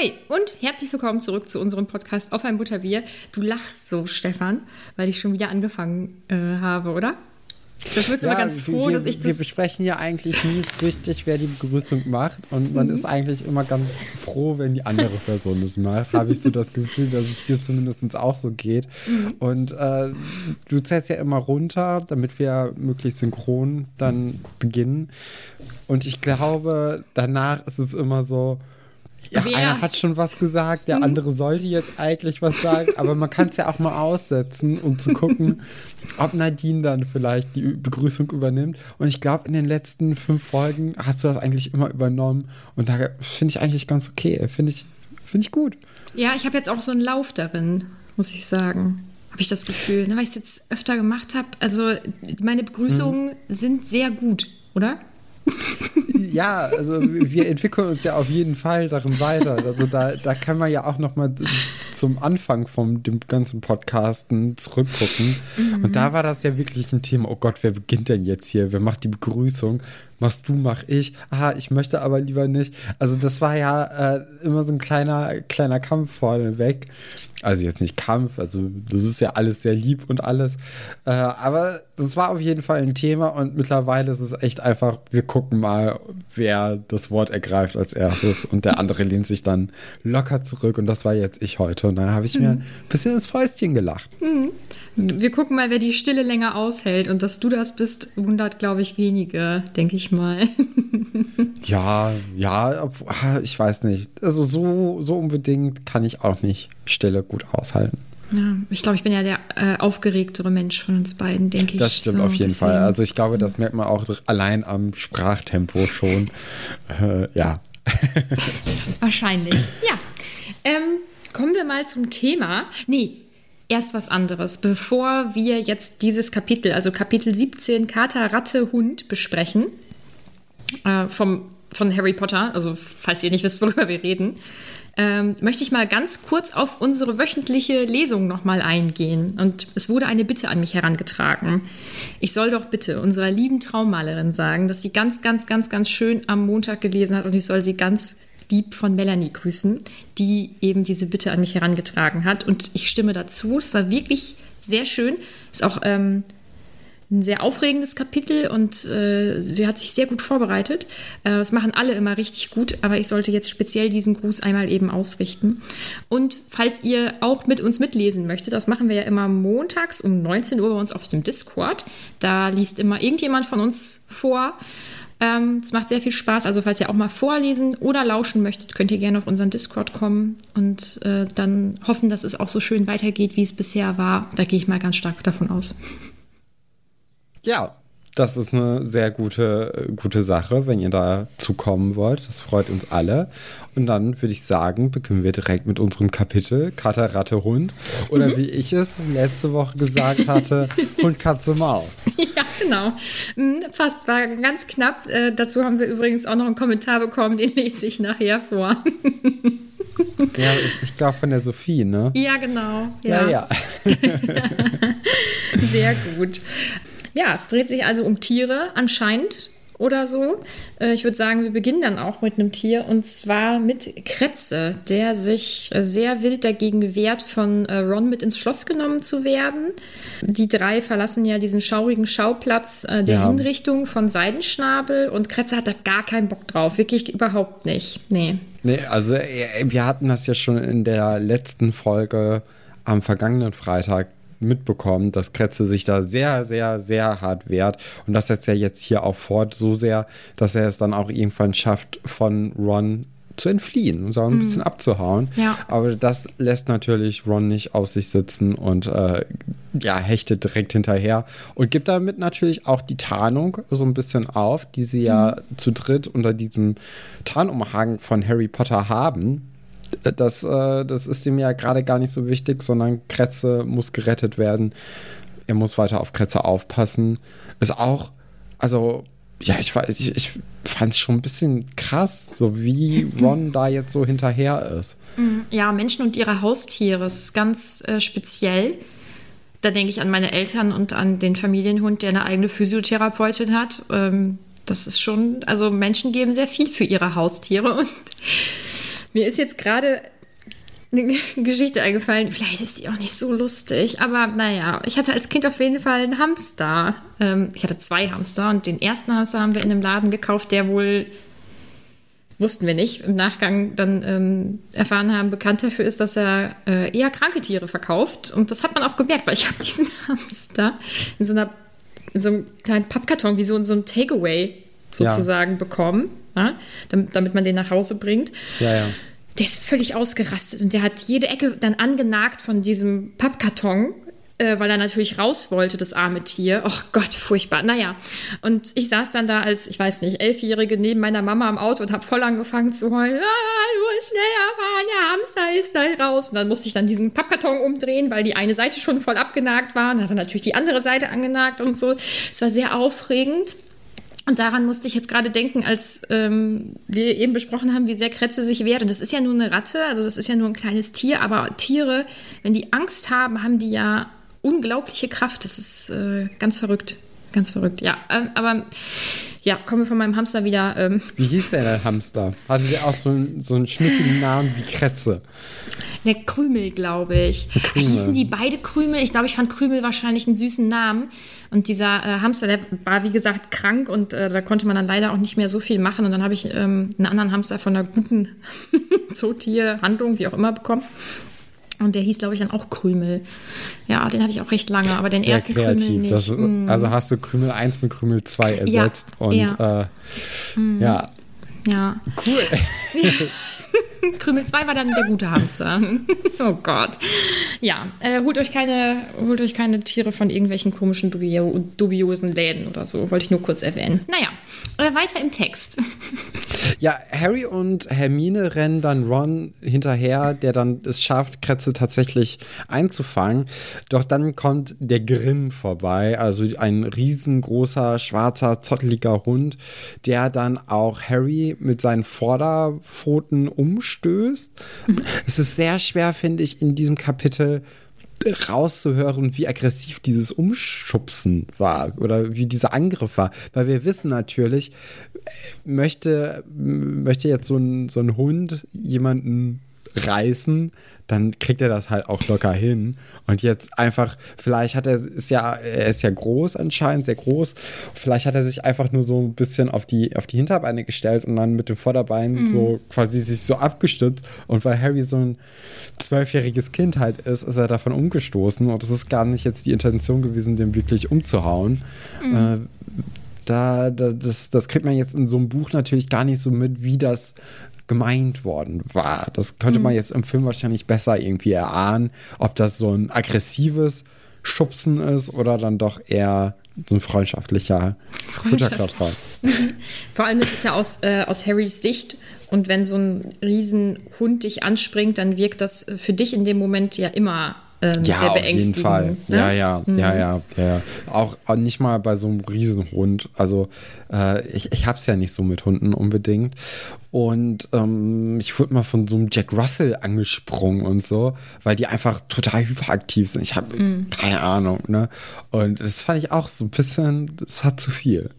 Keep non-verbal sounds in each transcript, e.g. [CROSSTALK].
Hi und herzlich willkommen zurück zu unserem Podcast auf ein Butterbier. Du lachst so, Stefan, weil ich schon wieder angefangen äh, habe, oder? Du bist immer ganz froh, wir, dass ich das. Wir besprechen ja eigentlich nie richtig, wer die Begrüßung macht. Und man Mhm. ist eigentlich immer ganz froh, wenn die andere Person es macht. Habe ich so das Gefühl, dass es dir zumindest auch so geht. Mhm. Und äh, du zählst ja immer runter, damit wir möglichst synchron dann beginnen. Und ich glaube, danach ist es immer so. Ja, Wer- einer hat schon was gesagt, der andere sollte jetzt eigentlich was sagen, aber man kann es ja auch mal aussetzen, um zu gucken, ob Nadine dann vielleicht die Begrüßung übernimmt. Und ich glaube, in den letzten fünf Folgen hast du das eigentlich immer übernommen. Und da finde ich eigentlich ganz okay. Finde ich, finde ich gut. Ja, ich habe jetzt auch so einen Lauf darin, muss ich sagen. Habe ich das Gefühl, ne, weil ich es jetzt öfter gemacht habe. Also meine Begrüßungen sind sehr gut, oder? [LAUGHS] Ja, also wir entwickeln uns ja auf jeden Fall darin weiter. Also da, da kann man ja auch noch mal zum Anfang von dem ganzen Podcasten zurückgucken. Und da war das ja wirklich ein Thema. Oh Gott, wer beginnt denn jetzt hier? Wer macht die Begrüßung? Machst du, mach ich? Ah, ich möchte aber lieber nicht. Also das war ja äh, immer so ein kleiner, kleiner Kampf vorneweg. Also jetzt nicht Kampf, also das ist ja alles sehr lieb und alles. Äh, aber das war auf jeden Fall ein Thema und mittlerweile ist es echt einfach, wir gucken mal, wer das Wort ergreift als erstes und der andere lehnt sich dann locker zurück und das war jetzt ich heute. Und dann habe ich mir ein bisschen ins Fäustchen gelacht. Wir gucken mal, wer die Stille länger aushält. Und dass du das bist, wundert, glaube ich, wenige, denke ich mal. [LAUGHS] Ja, ja, ah, ich weiß nicht. Also so, so unbedingt kann ich auch nicht Stille gut aushalten. Ja, ich glaube, ich bin ja der äh, aufgeregtere Mensch von uns beiden, denke ich. Das stimmt So, auf jeden deswegen- Fall. Also ich glaube, das merkt man auch allein am Sprachtempo schon. Äh, ja. [LAUGHS] Wahrscheinlich. Ja. Ähm, kommen wir mal zum Thema. Nee, erst was anderes. Bevor wir jetzt dieses Kapitel, also Kapitel 17, Kater, Ratte, Hund, besprechen, äh, vom, von Harry Potter, also falls ihr nicht wisst, worüber wir reden, ähm, möchte ich mal ganz kurz auf unsere wöchentliche Lesung nochmal eingehen. Und es wurde eine Bitte an mich herangetragen. Ich soll doch bitte unserer lieben Traummalerin sagen, dass sie ganz, ganz, ganz, ganz schön am Montag gelesen hat und ich soll sie ganz lieb von Melanie grüßen, die eben diese Bitte an mich herangetragen hat. Und ich stimme dazu. Es war wirklich sehr schön. Ist auch ähm, ein sehr aufregendes Kapitel und äh, sie hat sich sehr gut vorbereitet. Äh, das machen alle immer richtig gut, aber ich sollte jetzt speziell diesen Gruß einmal eben ausrichten. Und falls ihr auch mit uns mitlesen möchtet, das machen wir ja immer montags um 19 Uhr bei uns auf dem Discord. Da liest immer irgendjemand von uns vor. Ähm, Es macht sehr viel Spaß. Also falls ihr auch mal vorlesen oder lauschen möchtet, könnt ihr gerne auf unseren Discord kommen und äh, dann hoffen, dass es auch so schön weitergeht, wie es bisher war. Da gehe ich mal ganz stark davon aus. Ja, das ist eine sehr gute, gute Sache, wenn ihr da zukommen wollt. Das freut uns alle. Und dann würde ich sagen, beginnen wir direkt mit unserem Kapitel Kater, Ratte, Hund. Oder mhm. wie ich es letzte Woche gesagt hatte, [LAUGHS] Hund, Katze, Maus. [LAUGHS] Ja, genau. Mhm, fast war ganz knapp. Äh, dazu haben wir übrigens auch noch einen Kommentar bekommen, den lese ich nachher vor. Ja, ich, ich glaube von der Sophie, ne? Ja, genau. Ja, ja. ja. [LAUGHS] [LAUGHS] Sehr gut. Ja, es dreht sich also um Tiere anscheinend oder so. Äh, ich würde sagen, wir beginnen dann auch mit einem Tier und zwar mit Kretze, der sich äh, sehr wild dagegen gewehrt, von äh, Ron mit ins Schloss genommen zu werden. Die drei verlassen ja diesen schaurigen Schauplatz der ja. Hinrichtung von Seidenschnabel und Kretze hat da gar keinen Bock drauf, wirklich überhaupt nicht. Nee. Nee, also wir hatten das ja schon in der letzten Folge am vergangenen Freitag mitbekommen, dass Kretze sich da sehr, sehr, sehr hart wehrt. Und das setzt er jetzt hier auch fort, so sehr, dass er es dann auch irgendwann schafft, von Ron zu entfliehen und so ein mhm. bisschen abzuhauen. Ja. Aber das lässt natürlich Ron nicht auf sich sitzen und äh, ja, hechtet direkt hinterher und gibt damit natürlich auch die Tarnung so ein bisschen auf, die sie mhm. ja zu dritt unter diesem Tarnumhang von Harry Potter haben das, äh, das ist ihm ja gerade gar nicht so wichtig, sondern Kretze muss gerettet werden. Er muss weiter auf Kretze aufpassen. Ist auch, also, ja, ich, ich, ich fand es schon ein bisschen krass, so wie Ron da jetzt so hinterher ist. Mhm. Ja, Menschen und ihre Haustiere, es ist ganz äh, speziell. Da denke ich an meine Eltern und an den Familienhund, der eine eigene Physiotherapeutin hat. Ähm, das ist schon, also Menschen geben sehr viel für ihre Haustiere [LAUGHS] und mir ist jetzt gerade eine [LAUGHS] Geschichte eingefallen. Vielleicht ist die auch nicht so lustig, aber naja, ich hatte als Kind auf jeden Fall einen Hamster. Ähm, ich hatte zwei Hamster und den ersten Hamster haben wir in einem Laden gekauft, der wohl, wussten wir nicht, im Nachgang dann ähm, erfahren haben, bekannt dafür ist, dass er äh, eher kranke Tiere verkauft. Und das hat man auch gemerkt, weil ich habe [LAUGHS] diesen Hamster in so einer in so einem kleinen Pappkarton, wie so in so einem Takeaway sozusagen ja. bekommen ja, damit, damit man den nach Hause bringt. Ja, ja. Der ist völlig ausgerastet und der hat jede Ecke dann angenagt von diesem Pappkarton, äh, weil er natürlich raus wollte, das arme Tier. Oh Gott, furchtbar. Naja, und ich saß dann da als, ich weiß nicht, Elfjährige neben meiner Mama am Auto und habe voll angefangen zu heulen. Ah, du musst schneller fahren, der Hamster ist gleich raus. Und dann musste ich dann diesen Pappkarton umdrehen, weil die eine Seite schon voll abgenagt war. Dann hat er natürlich die andere Seite angenagt und so. Es war sehr aufregend. Und daran musste ich jetzt gerade denken, als ähm, wir eben besprochen haben, wie sehr Kretze sich wehrt. Und das ist ja nur eine Ratte, also das ist ja nur ein kleines Tier, aber Tiere, wenn die Angst haben, haben die ja unglaubliche Kraft. Das ist äh, ganz verrückt. Ganz verrückt, ja. Ähm, aber ja, kommen wir von meinem Hamster wieder. Ähm. Wie hieß der, der Hamster? Hatte der auch so, so einen schmissigen Namen wie Kretze? Der Krümel, glaube ich. Krümel. Hießen die beide Krümel? Ich glaube, ich fand Krümel wahrscheinlich einen süßen Namen. Und dieser äh, Hamster, der war wie gesagt krank und äh, da konnte man dann leider auch nicht mehr so viel machen. Und dann habe ich ähm, einen anderen Hamster von einer guten [LAUGHS] Zootierhandlung, wie auch immer, bekommen. Und der hieß, glaube ich, dann auch Krümel. Ja, den hatte ich auch recht lange, aber den Sehr ersten kreativ. Krümel nicht. Das, hm. also hast du Krümel 1 mit Krümel 2 ersetzt. Ja, und ja. Äh, ja. Ja. Cool. [LAUGHS] [LAUGHS] Krümel 2 war dann der gute Hamster. [LAUGHS] oh Gott. Ja, äh, holt, euch keine, holt euch keine Tiere von irgendwelchen komischen, dubio dubiosen Läden oder so. Wollte ich nur kurz erwähnen. Naja, äh, weiter im Text. [LAUGHS] ja, Harry und Hermine rennen dann Ron hinterher, der dann es schafft, Kretze tatsächlich einzufangen. Doch dann kommt der Grimm vorbei, also ein riesengroßer, schwarzer, zotteliger Hund, der dann auch Harry mit seinen Vorderpfoten umstößt. es ist sehr schwer, finde ich, in diesem Kapitel rauszuhören, wie aggressiv dieses Umschubsen war oder wie dieser Angriff war. Weil wir wissen natürlich, möchte, möchte jetzt so ein, so ein Hund jemanden reißen, dann kriegt er das halt auch locker hin. Und jetzt einfach, vielleicht hat er, ist ja, er ist ja groß anscheinend, sehr groß. Vielleicht hat er sich einfach nur so ein bisschen auf die, auf die Hinterbeine gestellt und dann mit dem Vorderbein mhm. so quasi sich so abgestützt. Und weil Harry so ein zwölfjähriges Kind halt ist, ist er davon umgestoßen. Und es ist gar nicht jetzt die Intention gewesen, den wirklich umzuhauen. Mhm. Äh, da, da, das, das kriegt man jetzt in so einem Buch natürlich gar nicht so mit, wie das gemeint worden war. Das könnte mhm. man jetzt im Film wahrscheinlich besser irgendwie erahnen, ob das so ein aggressives Schubsen ist oder dann doch eher so ein freundschaftlicher Futterklopfer. [LAUGHS] Vor allem ist es ja aus, äh, aus Harrys Sicht und wenn so ein Riesenhund dich anspringt, dann wirkt das für dich in dem Moment ja immer ähm, ja, sehr auf jeden beängstigend. Fall. ne? Ja, ja, ja, ja, ja. Auch, auch nicht mal bei so einem Riesenhund. Also äh, ich, ich hab's ja nicht so mit Hunden unbedingt. Und ähm, ich wurde mal von so einem Jack Russell angesprungen und so, weil die einfach total hyperaktiv sind. Ich habe keine Ahnung, ne? Und das fand ich auch so ein bisschen, das hat zu viel.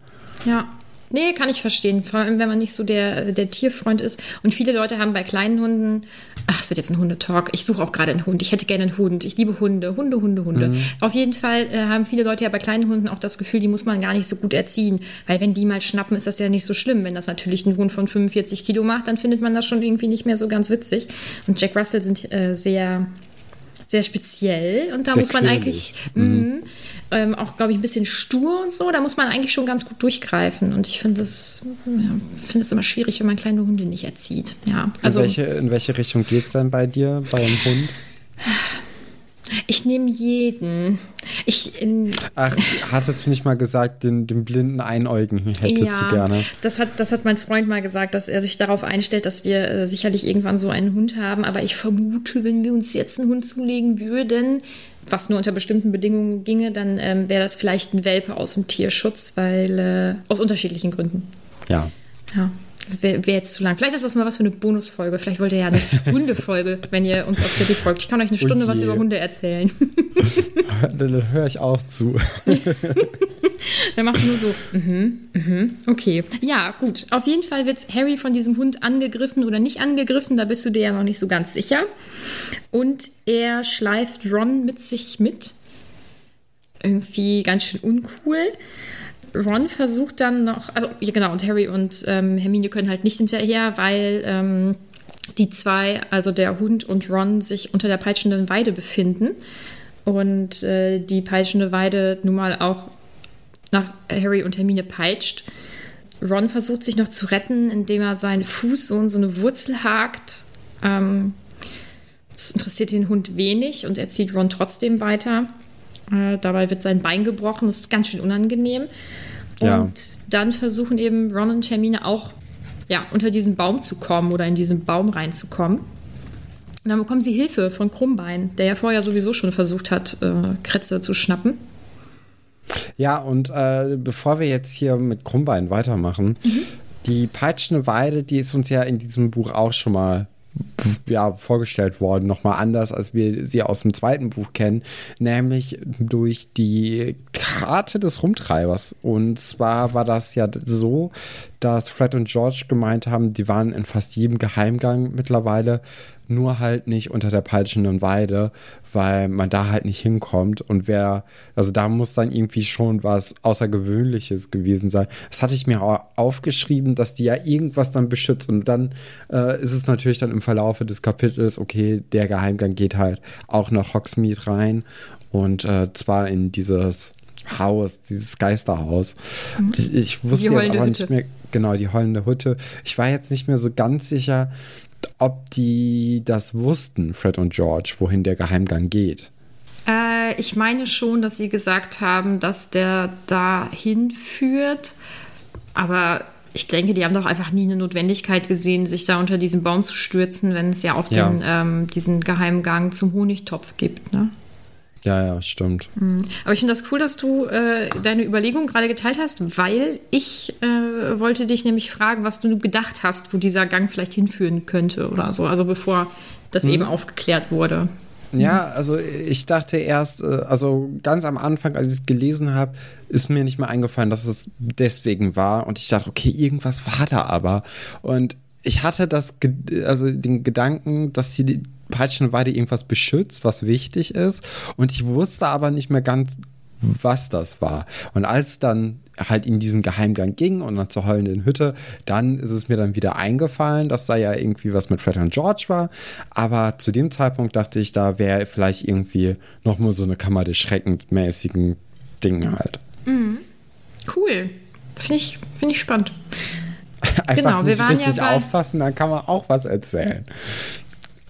Ja. Nee, kann ich verstehen. Vor allem, wenn man nicht so der, der Tierfreund ist. Und viele Leute haben bei kleinen Hunden, ach, es wird jetzt ein Hundetalk. Ich suche auch gerade einen Hund. Ich hätte gerne einen Hund. Ich liebe Hunde. Hunde, Hunde, Hunde. Auf jeden Fall äh, haben viele Leute ja bei kleinen Hunden auch das Gefühl, die muss man gar nicht so gut erziehen. Weil wenn die mal schnappen, ist das ja nicht so schlimm. Wenn das natürlich ein Hund von 45 Kilo macht, dann findet man das schon irgendwie nicht mehr so ganz witzig. Und Jack Russell sind äh, sehr sehr speziell und da Sehr muss man eigentlich mhm. ähm, auch, glaube ich, ein bisschen stur und so. Da muss man eigentlich schon ganz gut durchgreifen. Und ich finde es ja, finde es immer schwierig, wenn man kleine Hunde nicht erzieht. Ja, also in, welche, in welche Richtung geht's denn bei dir, bei einem Hund? [SIGHS] ich nehme jeden. Ich in, Ach, hattest du nicht mal gesagt, den, den blinden Einäugigen hättest ja, du gerne? Das hat, das hat mein Freund mal gesagt, dass er sich darauf einstellt, dass wir äh, sicherlich irgendwann so einen Hund haben. Aber ich vermute, wenn wir uns jetzt einen Hund zulegen würden, was nur unter bestimmten Bedingungen ginge, dann ähm, wäre das vielleicht ein Welpe aus dem Tierschutz, weil äh, aus unterschiedlichen Gründen. Ja. Ja. Das wäre wär jetzt zu lang. Vielleicht ist das mal was für eine Bonusfolge. Vielleicht wollt ihr ja eine [LAUGHS] Hundefolge, wenn ihr uns auf City folgt. Ich kann euch eine Stunde was je. über Hunde erzählen. [LAUGHS] Dann höre ich auch zu. [LAUGHS] Dann machst du nur so, mhm, mhm, okay. Ja, gut. Auf jeden Fall wird Harry von diesem Hund angegriffen oder nicht angegriffen. Da bist du dir ja noch nicht so ganz sicher. Und er schleift Ron mit sich mit. Irgendwie ganz schön uncool. Ron versucht dann noch, also, ja, genau, und Harry und ähm, Hermine können halt nicht hinterher, weil ähm, die zwei, also der Hund und Ron, sich unter der peitschenden Weide befinden. Und äh, die peitschende Weide nun mal auch nach Harry und Hermine peitscht. Ron versucht sich noch zu retten, indem er seinen Fuß so in so eine Wurzel hakt. Ähm, das interessiert den Hund wenig und er zieht Ron trotzdem weiter. Äh, dabei wird sein Bein gebrochen. Das ist ganz schön unangenehm. Und Ja. dann versuchen eben Ron und Hermine auch ja, unter diesen Baum zu kommen oder in diesen Baum reinzukommen. Und dann bekommen sie Hilfe von Krummbein, der ja vorher sowieso schon versucht hat, äh, Kretze zu schnappen. Ja, und äh, bevor wir jetzt hier mit Krummbein weitermachen, die peitschende Weide, die ist uns ja in diesem Buch auch schon mal ja, vorgestellt worden, nochmal anders, als wir sie aus dem zweiten Buch kennen, nämlich durch die Karte des Rumtreibers. Und zwar war das ja so, dass Fred und George gemeint haben, die waren in fast jedem Geheimgang mittlerweile, nur halt nicht unter der peitschenden Weide, weil man da halt nicht hinkommt. Und wer, also da muss dann irgendwie schon was Außergewöhnliches gewesen sein. Das hatte ich mir auch aufgeschrieben, dass die ja irgendwas dann beschützt. Und dann äh, ist es natürlich dann im Verlaufe des Kapitels, okay, der Geheimgang geht halt auch nach Hogsmeade rein. Und äh, zwar in dieses Haus, dieses Geisterhaus. Ich, ich wusste jetzt aber Hütte. nicht mehr, genau, die heulende Hütte. Ich war jetzt nicht mehr so ganz sicher, ob die das wussten, Fred und George, wohin der Geheimgang geht. Äh, ich meine schon, dass sie gesagt haben, dass der da hinführt. Aber ich denke, die haben doch einfach nie eine Notwendigkeit gesehen, sich da unter diesen Baum zu stürzen, wenn es ja auch Ja. Den, ähm, diesen Geheimgang zum Honigtopf gibt. Ne? Ja, ja, stimmt. Aber ich finde das cool, dass du äh, deine Überlegung gerade geteilt hast, weil ich äh, wollte dich nämlich fragen, was du gedacht hast, wo dieser Gang vielleicht hinführen könnte oder so. Also bevor das eben aufgeklärt wurde. Ja, also ich dachte erst, äh, also ganz am Anfang, als ich es gelesen habe, ist mir nicht mehr eingefallen, dass es deswegen war. Und ich dachte, okay, irgendwas war da aber. Und ich hatte das, also den Gedanken, dass die Peitschenweide irgendwas beschützt, was wichtig ist. Und ich wusste aber nicht mehr ganz, was das war. Und als dann halt in diesen Geheimgang ging und dann zur heulenden Hütte, dann ist es mir dann wieder eingefallen, dass da ja irgendwie was mit Fred und George war. Aber zu dem Zeitpunkt dachte ich, da wäre vielleicht irgendwie noch mal so eine Kammer des Schreckens mäßigen Dingen halt. Cool. Finde ich, find ich spannend. [LAUGHS] Einfach Genau, wir waren ja richtig bei- aufpassen, dann kann man auch was erzählen.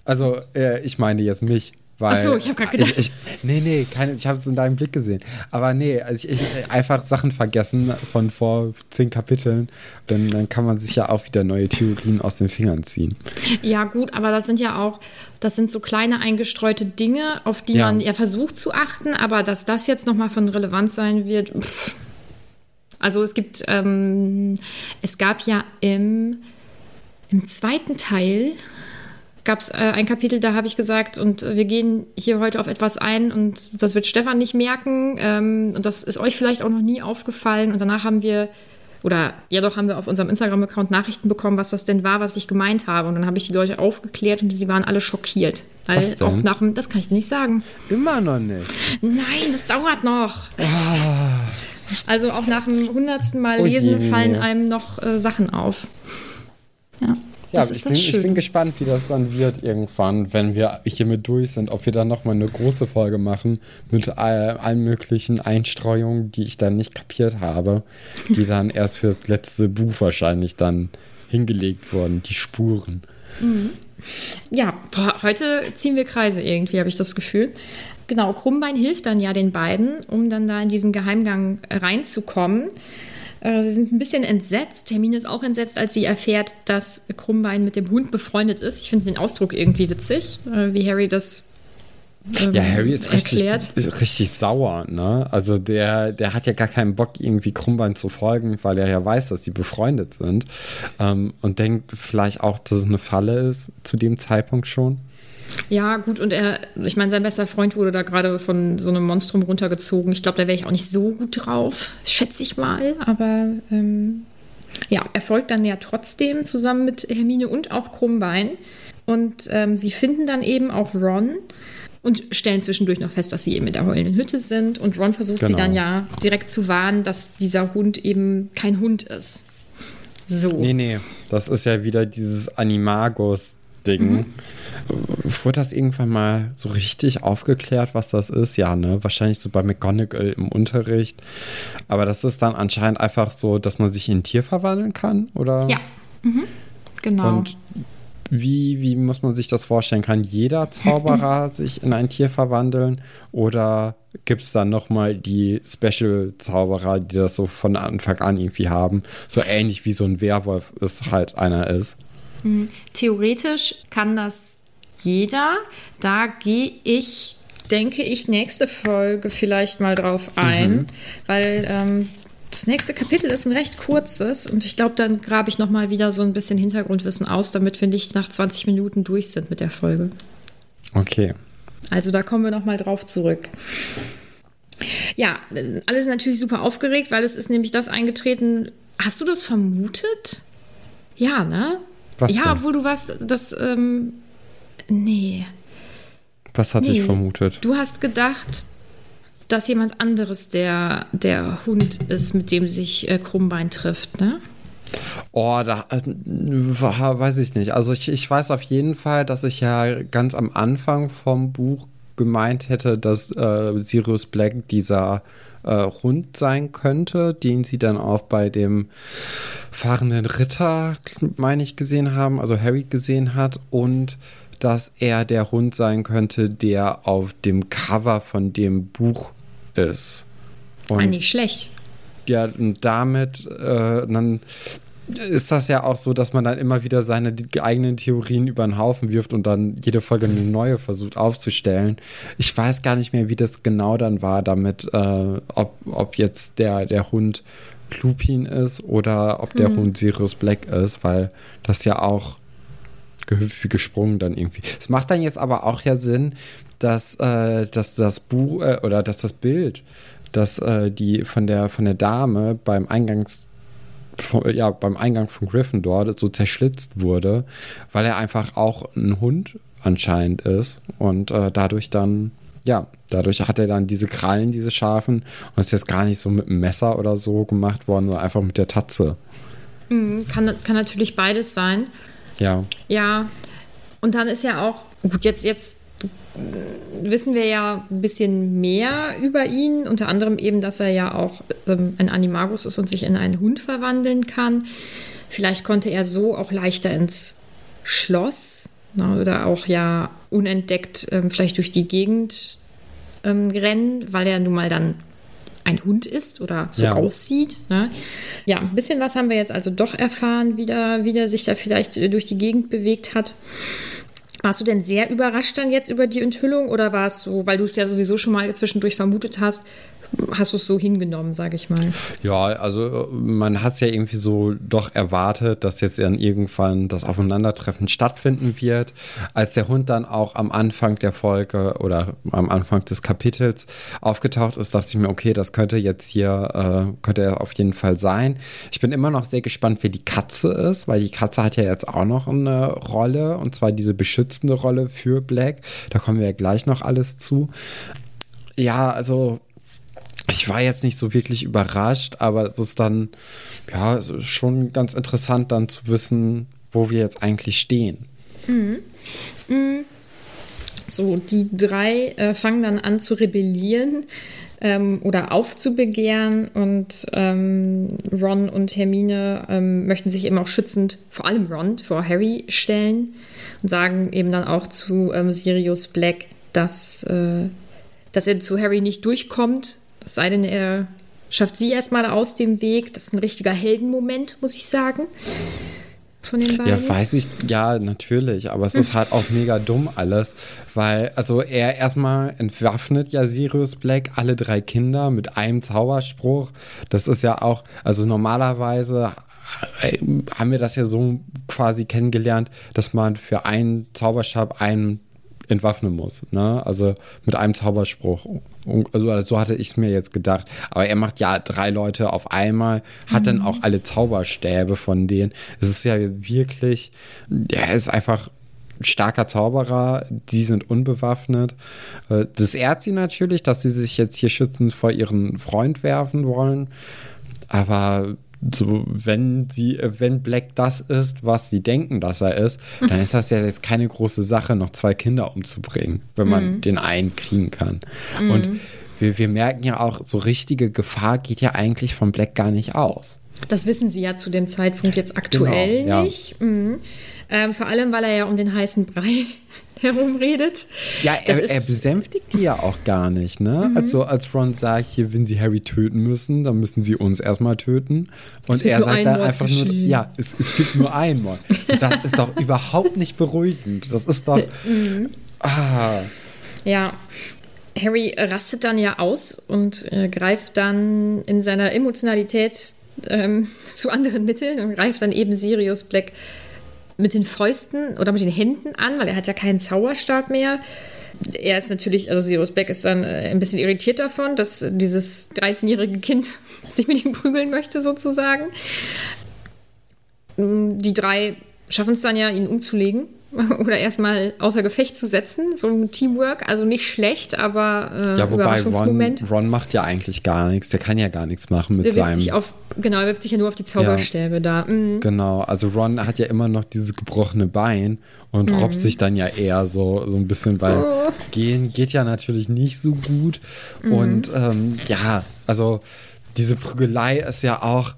Also, äh, ich meine jetzt mich, Weil, Ach so, ich habe gerade gedacht. Ich, ich, nee, nee, keine, ich habe es in deinem Blick gesehen. Aber nee, also ich, ich einfach Sachen vergessen von vor zehn Kapiteln. Dann, dann kann man sich ja auch wieder neue Theorien aus den Fingern ziehen. Ja, gut, aber das sind ja auch, das sind so kleine eingestreute Dinge, auf die Ja. man ja versucht zu achten, aber dass das jetzt nochmal von Relevanz sein wird, pff. Also es gibt, ähm, es gab ja im, im zweiten Teil gab es äh, ein Kapitel, da habe ich gesagt, und wir gehen hier heute auf etwas ein und das wird Stefan nicht merken ähm, und das ist euch vielleicht auch noch nie aufgefallen und danach haben wir oder ja doch haben wir auf unserem Instagram-Account Nachrichten bekommen, was das denn war, was ich gemeint habe und dann habe ich die Leute aufgeklärt und sie waren alle schockiert. Weil Was denn? auch nach dem, das kann ich dir nicht sagen. Immer noch nicht. Nein, das dauert noch. Also auch nach dem hundertsten Mal Oh lesen je. fallen einem noch äh, Sachen auf. Ja, Ja, ich bin, ich bin gespannt, wie das dann wird irgendwann, wenn wir hiermit durch sind, ob wir dann nochmal eine große Folge machen mit all, allen möglichen Einstreuungen, die ich dann nicht kapiert habe, die dann [LAUGHS] erst fürs letzte Buch wahrscheinlich dann hingelegt wurden, die Spuren. Ja, boah, heute ziehen wir Kreise irgendwie, habe ich das Gefühl. Genau, Krummbein hilft dann ja den beiden, um dann da in diesen Geheimgang reinzukommen. Äh, Sie sind ein bisschen entsetzt. Hermine ist auch entsetzt, als sie erfährt, dass Krummbein mit dem Hund befreundet ist. Ich finde den Ausdruck irgendwie witzig, äh, wie Harry das ähm, Ja, Harry ist richtig, richtig sauer, ne? Also der, der hat ja gar keinen Bock, irgendwie Krummbein zu folgen, weil er ja weiß, dass sie befreundet sind. Ähm, und denkt vielleicht auch, dass es eine Falle ist, zu dem Zeitpunkt schon. Ja, gut, und er, ich meine, sein bester Freund wurde da gerade von so einem Monstrum runtergezogen. Ich glaube, da wäre ich auch nicht so gut drauf, schätze ich mal. Aber ähm, ja, er folgt dann ja trotzdem zusammen mit Hermine und auch Krummbein. Und ähm, sie finden dann eben auch Ron und stellen zwischendurch noch fest, dass sie eben in der heulenden Hütte sind. Und Ron versucht sie Genau. dann ja direkt zu warnen, dass dieser Hund eben kein Hund ist. So. Nee, nee, das ist ja wieder dieses Animagus-Ding. Wurde das irgendwann mal so richtig aufgeklärt, was das ist? Ja, ne? Wahrscheinlich so bei McGonagall im Unterricht. Aber das ist dann anscheinend einfach so, dass man sich in ein Tier verwandeln kann, oder? Ja. Mhm. Genau. Und wie, wie muss man sich das vorstellen? Kann jeder Zauberer [LAUGHS] sich in ein Tier verwandeln? Oder gibt es dann nochmal die Special-Zauberer, die das so von Anfang an irgendwie haben? So ähnlich wie so ein Werwolf es halt einer ist. Theoretisch kann das jeder. Da gehe ich, denke ich, nächste Folge vielleicht mal drauf ein, weil ähm, das nächste Kapitel ist ein recht kurzes und ich glaube, dann grabe ich noch mal wieder so ein bisschen Hintergrundwissen aus, damit wir nicht nach 20 Minuten durch sind mit der Folge. Okay. Also da kommen wir noch mal drauf zurück. Ja, alle sind natürlich super aufgeregt, weil es ist nämlich das eingetreten. Hast du das vermutet? Ja, ne? Was ja, denn? obwohl du warst, das, ähm, nee. Was hatte ich Nee. vermutet? Du hast gedacht, dass jemand anderes der, der Hund ist, mit dem sich äh, Krummbein trifft, ne? Oh, da äh, weiß ich nicht. Also ich, ich weiß auf jeden Fall, dass ich ja ganz am Anfang vom Buch gemeint hätte, dass äh, Sirius Black dieser äh, Hund sein könnte, den sie dann auch bei dem fahrenden Ritter, meine ich, gesehen haben, also Harry gesehen hat und dass er der Hund sein könnte, der auf dem Cover von dem Buch ist. Und Ah, nicht schlecht. ja, und damit, äh, dann ist das ja auch so, dass man dann immer wieder seine eigenen Theorien über den Haufen wirft und dann jede Folge eine neue versucht aufzustellen. Ich weiß gar nicht mehr, wie das genau dann war, damit, äh, ob, ob jetzt der, der Hund Lupin ist oder ob der Hund Sirius Black ist, weil das ja auch gehüpft gesprungen dann irgendwie. Es macht dann jetzt aber auch ja Sinn, dass, äh, dass das Buch äh, oder dass das Bild, das äh, die von der von der Dame beim Eingangs von- ja, beim Eingang von Gryffindor so zerschlitzt wurde, weil er einfach auch ein Hund anscheinend ist und äh, dadurch dann, ja, dadurch hat er dann diese Krallen, diese scharfen und ist jetzt gar nicht so mit einem Messer oder so gemacht worden, sondern einfach mit der Tatze. Kann, kann natürlich beides sein. Ja. Ja, und dann ist ja auch, gut, jetzt, jetzt wissen wir ja ein bisschen mehr über ihn, unter anderem eben, dass er ja auch ähm, ein Animagus ist und sich in einen Hund verwandeln kann. Vielleicht konnte er so auch leichter ins Schloss ne, oder auch ja unentdeckt ähm, vielleicht durch die Gegend ähm, rennen, weil er nun mal dann ein Hund ist oder so Ja. aussieht. Ne? Ja, ein bisschen was haben wir jetzt also doch erfahren, wie der, wie der sich da vielleicht äh, durch die Gegend bewegt hat. Warst du denn sehr überrascht dann jetzt über die Enthüllung oder war es so, weil du es ja sowieso schon mal zwischendurch vermutet hast, hast du es so hingenommen, sage ich mal? Ja, also man hat es ja irgendwie so doch erwartet, dass jetzt dann irgendwann das Aufeinandertreffen stattfinden wird. Als der Hund dann auch am Anfang der Folge oder am Anfang des Kapitels aufgetaucht ist, dachte ich mir, okay, das könnte jetzt hier, äh, könnte er auf jeden Fall sein. Ich bin immer noch sehr gespannt, wer die Katze ist, weil die Katze hat ja jetzt auch noch eine Rolle und zwar diese beschützende Rolle für Black. Da kommen wir ja gleich noch alles zu. Ja, also ich war jetzt nicht so wirklich überrascht, aber es ist dann ja schon ganz interessant dann zu wissen, wo wir jetzt eigentlich stehen. So, die drei äh, fangen dann an zu rebellieren ähm, oder aufzubegehren und ähm, Ron und Hermine ähm, möchten sich eben auch schützend, vor allem Ron, vor Harry stellen und sagen eben dann auch zu ähm, Sirius Black, dass, äh, dass er zu Harry nicht durchkommt, es sei denn, er schafft sie erstmal aus dem Weg. Das ist ein richtiger Heldenmoment, muss ich sagen. Von den beiden. Ja, weiß ich, ja, natürlich, aber es ist halt auch mega dumm alles, weil, also er erstmal entwaffnet ja Sirius Black alle drei Kinder mit einem Zauberspruch. Das ist ja auch, also normalerweise äh, haben wir das ja so quasi kennengelernt, dass man für einen Zauberstab einen entwaffnen muss, ne? Also mit einem Zauberspruch. Und- Also so hatte ich es mir jetzt gedacht. Aber er macht ja drei Leute auf einmal, hat dann auch alle Zauberstäbe von denen. Es ist ja wirklich, er ist einfach ein starker Zauberer, die sind unbewaffnet. Äh, Das ehrt sie natürlich, dass sie sich jetzt hier schützend vor ihren Freund werfen wollen. Aber so, wenn sie, äh, wenn Black das ist, was sie denken, dass er ist, dann ist das ja jetzt keine große Sache, noch zwei Kinder umzubringen, wenn man den einen kriegen kann. Und wir, wir merken ja auch, so richtige Gefahr geht ja eigentlich von Black gar nicht aus. Das wissen sie ja zu dem Zeitpunkt jetzt aktuell Genau, ja. nicht. Mhm. Ähm, vor allem, weil er ja um den heißen Brei [LAUGHS] herumredet. Ja, er, er Mhm. besänftigt die ja auch gar nicht, ne? Also als Ron sagt, hier, wenn sie Harry töten müssen, dann müssen sie uns erstmal töten. Und er sagt dann Mord einfach nur, ja, es, es gibt nur einen Mord. So, das ist doch überhaupt nicht beruhigend. Das ist doch. [LAUGHS] Mhm. Ah, Ja, Harry rastet dann ja aus und äh, greift dann in seiner Emotionalität ähm, [LAUGHS] zu anderen Mitteln und greift dann eben Sirius Black mit den Fäusten oder mit den Händen an, weil er hat ja keinen Zauberstab mehr. Er ist natürlich, also Sirius Black ist dann äh, ein bisschen irritiert davon, dass dieses 13-jährige Kind [LAUGHS] sich mit ihm prügeln möchte, sozusagen. Mm, Die drei schaffen es dann ja, ihn umzulegen [LAUGHS] oder erstmal außer Gefecht zu setzen. So ein Teamwork, also nicht schlecht, aber äh, ja, wobei Ron. Ron macht ja eigentlich gar nichts. Der kann ja gar nichts machen mit Er wirft seinem. sich auf, genau, er wirft sich ja nur auf die Zauberstäbe da. Mhm. Genau, also Ron hat ja immer noch dieses gebrochene Bein und Mhm. robbt sich dann ja eher so, so ein bisschen, weil Oh. gehen geht ja natürlich nicht so gut. Mhm. Und ähm, ja, also diese Prügelei ist ja auch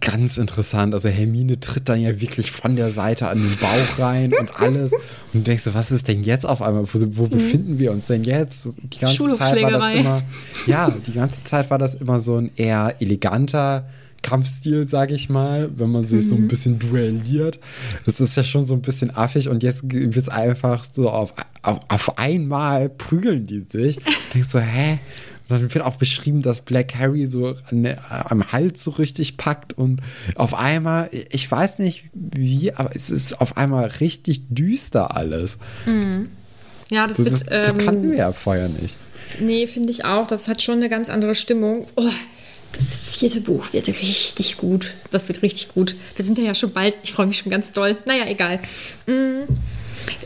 ganz interessant. Also Hermine tritt dann ja wirklich von der Seite an den Bauch rein und alles. [LAUGHS] Und du denkst so, was ist denn jetzt auf einmal? Wo, wo befinden wir uns denn jetzt? Die ganze Zeit war das Mhm. Immer, ja, die ganze Zeit war das immer so ein eher eleganter Kampfstil, sage ich mal, wenn man sich so Mhm. ein bisschen duelliert. Das ist ja schon so ein bisschen affig und jetzt wird es einfach so auf, auf, auf einmal prügeln die sich. [LAUGHS] Denkst so, hä? Und dann wird auch beschrieben, dass Black Harry so an, am Hals so richtig packt und auf einmal, ich weiß nicht wie, aber es ist auf einmal richtig düster alles. Ja, das So, wird. das, das ähm, kannten wir ja vorher nicht. Nee, finde ich auch. Das hat schon eine ganz andere Stimmung. Oh, das vierte Buch wird richtig gut. Das wird richtig gut. Wir sind ja schon bald. Ich freue mich schon ganz doll. Naja, egal. Mm.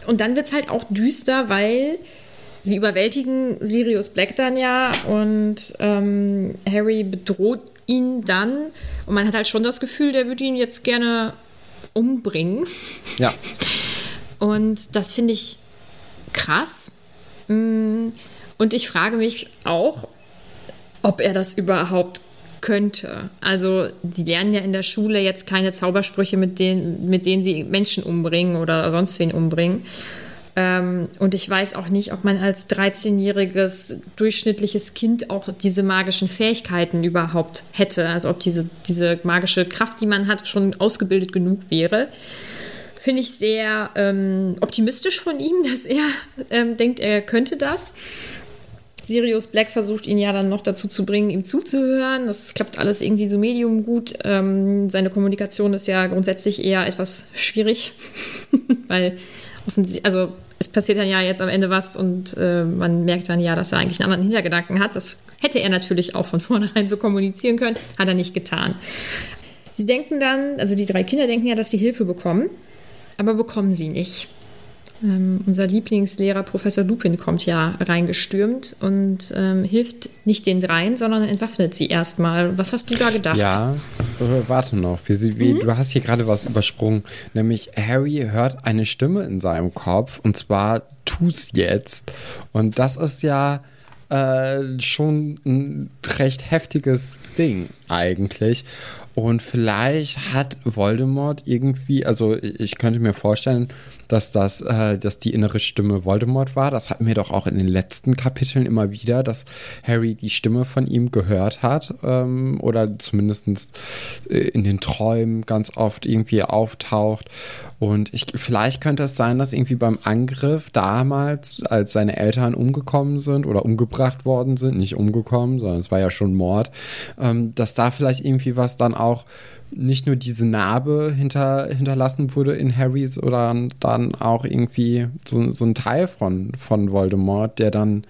Und dann wird es halt auch düster, weil sie überwältigen Sirius Black dann ja und ähm, Harry bedroht ihn dann. Und man hat halt schon das Gefühl, der würde ihn jetzt gerne umbringen. Ja. [LAUGHS] Und das finde ich krass. Mm, Und ich frage mich auch, ob er das überhaupt könnte. Also die lernen ja in der Schule jetzt keine Zaubersprüche, mit denen, mit denen sie Menschen umbringen oder sonst wen umbringen. Ähm, und ich weiß auch nicht, ob man als 13-jähriges durchschnittliches Kind auch diese magischen Fähigkeiten überhaupt hätte. Also ob diese, diese magische Kraft, die man hat, schon ausgebildet genug wäre. Finde ich sehr ähm, optimistisch von ihm, [LAUGHS] dass er ähm, denkt, er könnte das. Sirius Black versucht ihn ja dann noch dazu zu bringen, ihm zuzuhören. Das klappt alles irgendwie so medium gut. Ähm, seine Kommunikation ist ja grundsätzlich eher etwas schwierig, [LAUGHS] weil offensichtlich, also es passiert dann ja jetzt am Ende was und äh, man merkt dann ja, dass er eigentlich einen anderen Hintergedanken hat. Das hätte er natürlich auch von [LAUGHS] vornherein so kommunizieren können, hat er nicht getan. Sie denken dann, also die drei Kinder denken ja, dass sie Hilfe bekommen, aber bekommen sie nicht. Ähm, unser Lieblingslehrer Professor Lupin kommt ja reingestürmt und ähm, hilft nicht den dreien, sondern entwaffnet sie erstmal. Was hast du da gedacht? Ja, warte noch. Wie, wie, mhm. Du hast hier gerade was übersprungen. Nämlich Harry hört eine Stimme in seinem Kopf und zwar tu's jetzt. Und das ist ja äh, schon ein recht heftiges Ding eigentlich. Und vielleicht hat Voldemort irgendwie, also ich könnte mir vorstellen, dass das, äh, dass die innere Stimme Voldemort war. Das hatten wir doch auch in den letzten Kapiteln immer wieder, dass Harry die Stimme von ihm gehört hat ähm, oder zumindest äh, in den Träumen ganz oft irgendwie auftaucht. Und ich, vielleicht könnte es sein, dass irgendwie beim Angriff damals, als seine Eltern umgekommen sind oder umgebracht worden sind, nicht umgekommen, sondern es war ja schon Mord, ähm, dass da vielleicht irgendwie was dann auch nicht nur diese Narbe hinter, hinterlassen wurde in Harrys oder dann auch irgendwie so, so ein Teil von, von Voldemort, der dann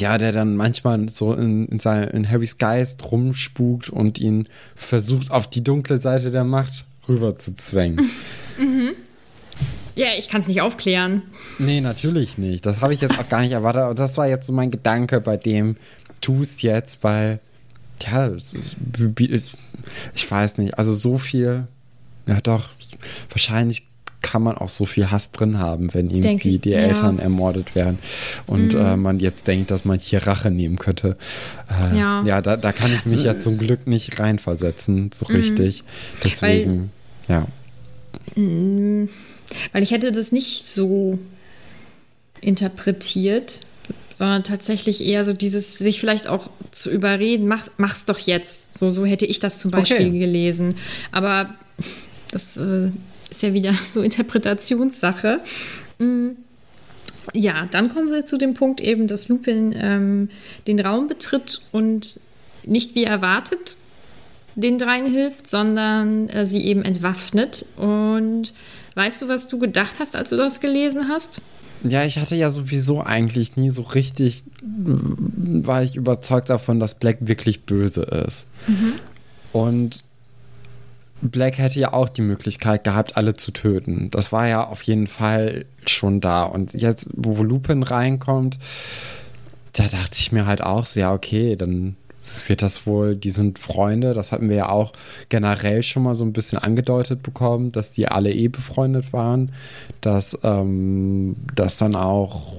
ja, der dann manchmal so in, in, sein, in Harrys Geist rumspukt und ihn versucht, auf die dunkle Seite der Macht rüber zu zwängen. [LAUGHS] Mhm. Ja, ich kann es nicht aufklären. Nee, natürlich nicht. Das habe ich jetzt auch gar nicht erwartet. Und das war jetzt so mein Gedanke bei dem, tu es jetzt, weil ja, ich weiß nicht, also so viel, ja doch, wahrscheinlich kann man auch so viel Hass drin haben, wenn irgendwie ich, die ja. Eltern ermordet werden und mhm. äh, man jetzt denkt, dass man hier Rache nehmen könnte. Äh, ja, ja da, da, kann ich mich ja zum Glück nicht reinversetzen, so mhm. richtig. Deswegen, Weil, ja. Weil ich hätte das nicht so interpretiert, sondern tatsächlich eher so dieses, sich vielleicht auch zu überreden, mach, mach's doch jetzt. So, so hätte ich das zum Beispiel okay. gelesen. Aber das äh, ist ja wieder [LAUGHS] so Interpretationssache. Mhm. Ja, dann kommen wir zu dem Punkt eben, dass Lupin ähm, den Raum betritt und nicht wie erwartet den dreien hilft, sondern äh, sie eben entwaffnet. Und weißt du, was du gedacht hast, als du das gelesen hast? Ja, ich hatte ja sowieso eigentlich nie so richtig, war ich überzeugt davon, dass Black wirklich böse ist. Mhm. Und Black hätte ja auch die Möglichkeit gehabt, alle zu töten. Das war ja auf jeden Fall schon da. Und jetzt, wo Lupin reinkommt, da dachte ich mir halt auch so, ja, okay, dann wird das wohl, die sind Freunde, das hatten wir ja auch generell schon mal so ein bisschen angedeutet bekommen, dass die alle eh befreundet waren, dass ähm, das dann auch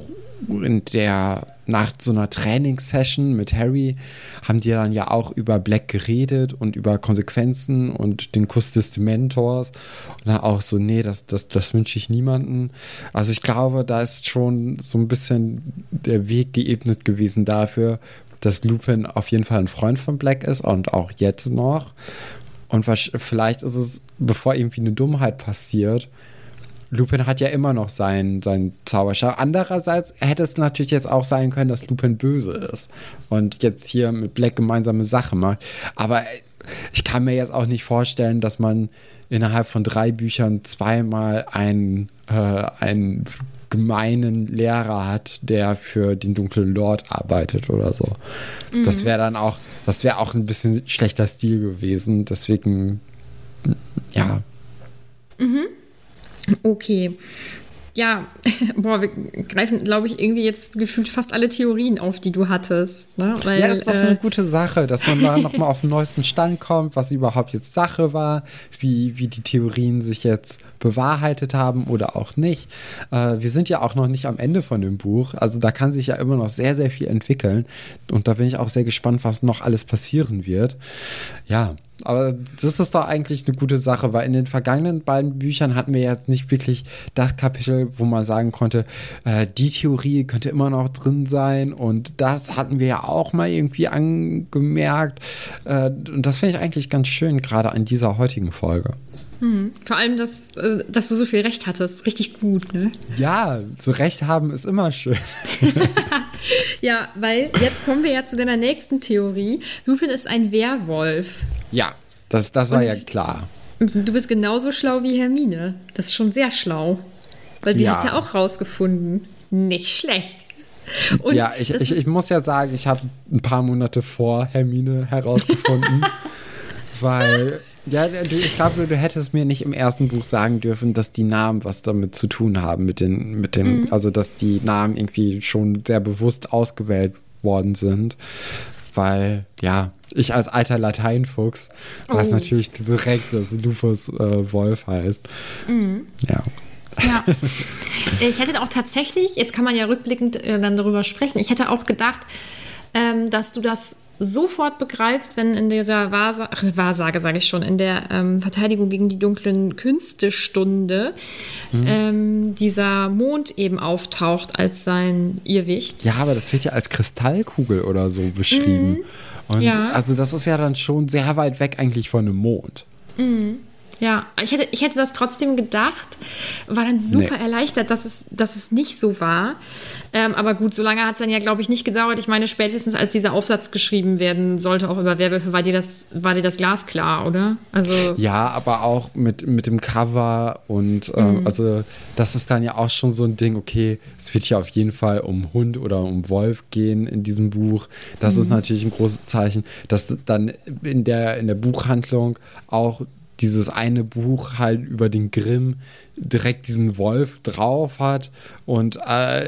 in der nach so einer Trainingssession mit Harry haben die dann ja auch über Black geredet und über Konsequenzen und den Kuss des Mentors und dann auch so, nee, das, das, das wünsche ich niemanden. Also ich glaube, da ist schon so ein bisschen der Weg geebnet gewesen dafür, dass Lupin auf jeden Fall ein Freund von Black ist und auch jetzt noch. Und vielleicht ist es, bevor irgendwie eine Dummheit passiert, Lupin hat ja immer noch seinen, seinen Zauberstab. Andererseits hätte es natürlich jetzt auch sein können, dass Lupin böse ist und jetzt hier mit Black gemeinsame Sache macht. Aber ich kann mir jetzt auch nicht vorstellen, dass man innerhalb von drei Büchern zweimal einen, äh, einen gemeinen Lehrer hat, der für den dunklen Lord arbeitet oder so. Mhm. Das wäre dann auch, das wäre auch ein bisschen schlechter Stil gewesen. Deswegen, ja. Mhm. Okay. Ja, [LAUGHS] boah, wir greifen, glaube ich, irgendwie jetzt gefühlt fast alle Theorien auf, die du hattest. Ne? Weil, ja, ist doch äh, eine gute Sache, dass man da nochmal auf den neuesten Stand kommt, was überhaupt jetzt Sache war, wie, wie die Theorien sich jetzt bewahrheitet haben oder auch nicht. Äh, wir sind ja auch noch nicht am Ende von dem Buch, also da kann sich ja immer noch sehr, sehr viel entwickeln und da bin ich auch sehr gespannt, was noch alles passieren wird. Ja, aber das ist doch eigentlich eine gute Sache, weil in den vergangenen beiden Büchern hatten wir jetzt nicht wirklich das Kapitel, wo man sagen konnte, äh, die Theorie könnte immer noch drin sein und das hatten wir ja auch mal irgendwie angemerkt. Äh, und das finde ich eigentlich ganz schön, gerade an dieser heutigen Folge. Hm. Vor allem, dass, äh, dass du so viel Recht hattest. Richtig gut, ne? Ja, so Recht haben ist immer schön. [LAUGHS] [LAUGHS] ja, weil jetzt kommen wir ja zu deiner nächsten Theorie. Lupin ist ein Werwolf. Ja, das, das war Und ja klar. Du bist genauso schlau wie Hermine. Das ist schon sehr schlau. Weil sie ja. hat es ja auch rausgefunden. Nicht schlecht. Und ja, ich, ich, ich muss ja sagen, ich habe ein paar Monate vor Hermine herausgefunden, [LAUGHS] weil ja, du, ich glaube, du hättest mir nicht im ersten Buch sagen dürfen, dass die Namen was damit zu tun haben, mit den, mit den, mhm. also dass die Namen irgendwie schon sehr bewusst ausgewählt worden sind. Weil, ja, ich als alter Lateinfuchs oh. weiß natürlich direkt, dass Lupus äh, Wolf heißt. Mhm. Ja. Ja. [LAUGHS] Ich hätte auch tatsächlich, jetzt kann man ja rückblickend äh, dann darüber sprechen, ich hätte auch gedacht, ähm, dass du das sofort begreifst, wenn in dieser Wahrsage, ach, Wahrsage sage ich schon, in der ähm, Verteidigung gegen die dunklen Künstestunde mhm. ähm, dieser Mond eben auftaucht als sein Irrwicht. Ja, aber das wird ja als Kristallkugel oder so beschrieben. Mhm. Und ja. also das ist ja dann schon sehr weit weg eigentlich von einem Mond. Mhm. Ja, ich hätte, ich hätte das trotzdem gedacht, war dann super nee. erleichtert, dass es, dass es nicht so war. Ähm, aber gut, so lange hat es dann ja, glaube ich, nicht gedauert. Ich meine, spätestens als dieser Aufsatz geschrieben werden sollte, auch über Werwölfe, war dir das, war dir das Glas klar, oder? Also ja, aber auch mit, mit dem Cover und ähm, mhm. also das ist dann ja auch schon so ein Ding, okay, es wird ja auf jeden Fall um Hund oder um Wolf gehen in diesem Buch. Das mhm. ist natürlich ein großes Zeichen, dass dann in der, in der Buchhandlung auch dieses eine Buch halt über den Grimm direkt diesen Wolf drauf hat und äh,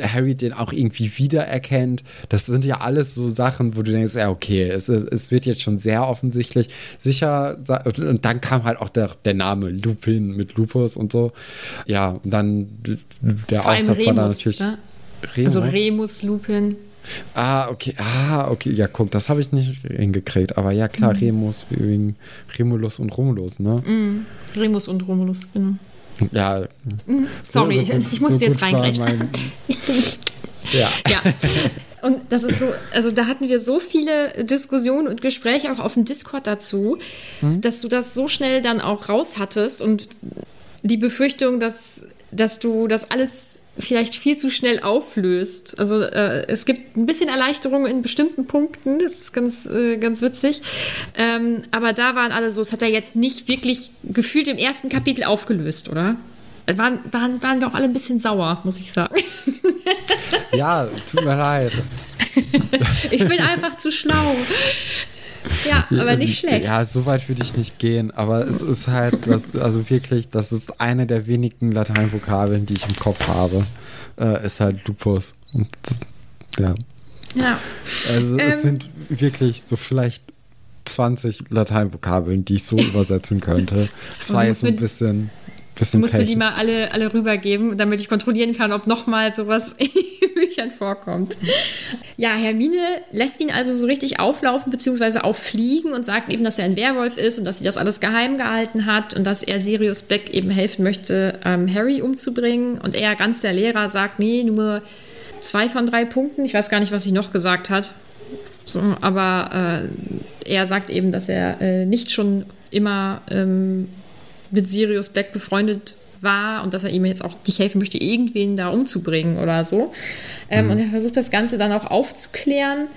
Harry den auch irgendwie wiedererkennt. Das sind ja alles so Sachen, wo du denkst, ja, okay, es, es wird jetzt schon sehr offensichtlich. Sicher, und dann kam halt auch der, der Name Lupin mit Lupus und so. Ja, und dann der Vor Aufsatz Remus, war dann natürlich. Ne? Remus. Also Remus Lupin. Ah, okay. Ah, okay. Ja, guck, das habe ich nicht hingekriegt. Aber ja, klar, mhm. Remus wegen Remulus und Romulus, ne? Mhm. Remus und Romulus, genau. Ja. Mhm. Sorry, so, so ich musste so jetzt reingreifen. ja. ja. Und das ist so, also da hatten wir so viele Diskussionen und Gespräche auch auf dem Discord dazu, mhm. dass du das so schnell dann auch raus hattest und die Befürchtung, dass, dass du das alles vielleicht viel zu schnell auflöst. Also äh, es gibt ein bisschen Erleichterung in bestimmten Punkten, das ist ganz, äh, ganz witzig. Ähm, aber da waren alle so, es hat er jetzt nicht wirklich gefühlt im ersten Kapitel aufgelöst, oder? Waren, waren, waren wir auch alle ein bisschen sauer, muss ich sagen. Ja, tut mir leid. [LAUGHS] ich bin einfach zu schlau. Ja, aber nicht schlecht. Ja, so weit würde ich nicht gehen, aber es ist halt, das, also wirklich, das ist eine der wenigen Lateinvokabeln, die ich im Kopf habe, äh, ist halt Lupus. Und ja. Ja. Also ähm, es sind wirklich so vielleicht 20 Lateinvokabeln, die ich so übersetzen könnte. Es war jetzt ein bisschen Du musst Pech. mir die mal alle, alle rübergeben, damit ich kontrollieren kann, ob nochmal sowas [LAUGHS] in Büchern vorkommt. Ja, Hermine lässt ihn also so richtig auflaufen bzw. auffliegen und sagt eben, dass er ein Werwolf ist und dass sie das alles geheim gehalten hat und dass er Sirius Black eben helfen möchte, ähm, Harry umzubringen. Und er, ganz der Lehrer, sagt, nee, nur zwei von drei Punkten. Ich weiß gar nicht, was sie noch gesagt hat. So, aber äh, er sagt eben, dass er äh, nicht schon immer ähm, mit Sirius Black befreundet war und dass er ihm jetzt auch nicht helfen möchte, irgendwen da umzubringen oder so. Ähm, mhm. Und er versucht das Ganze dann auch aufzuklären.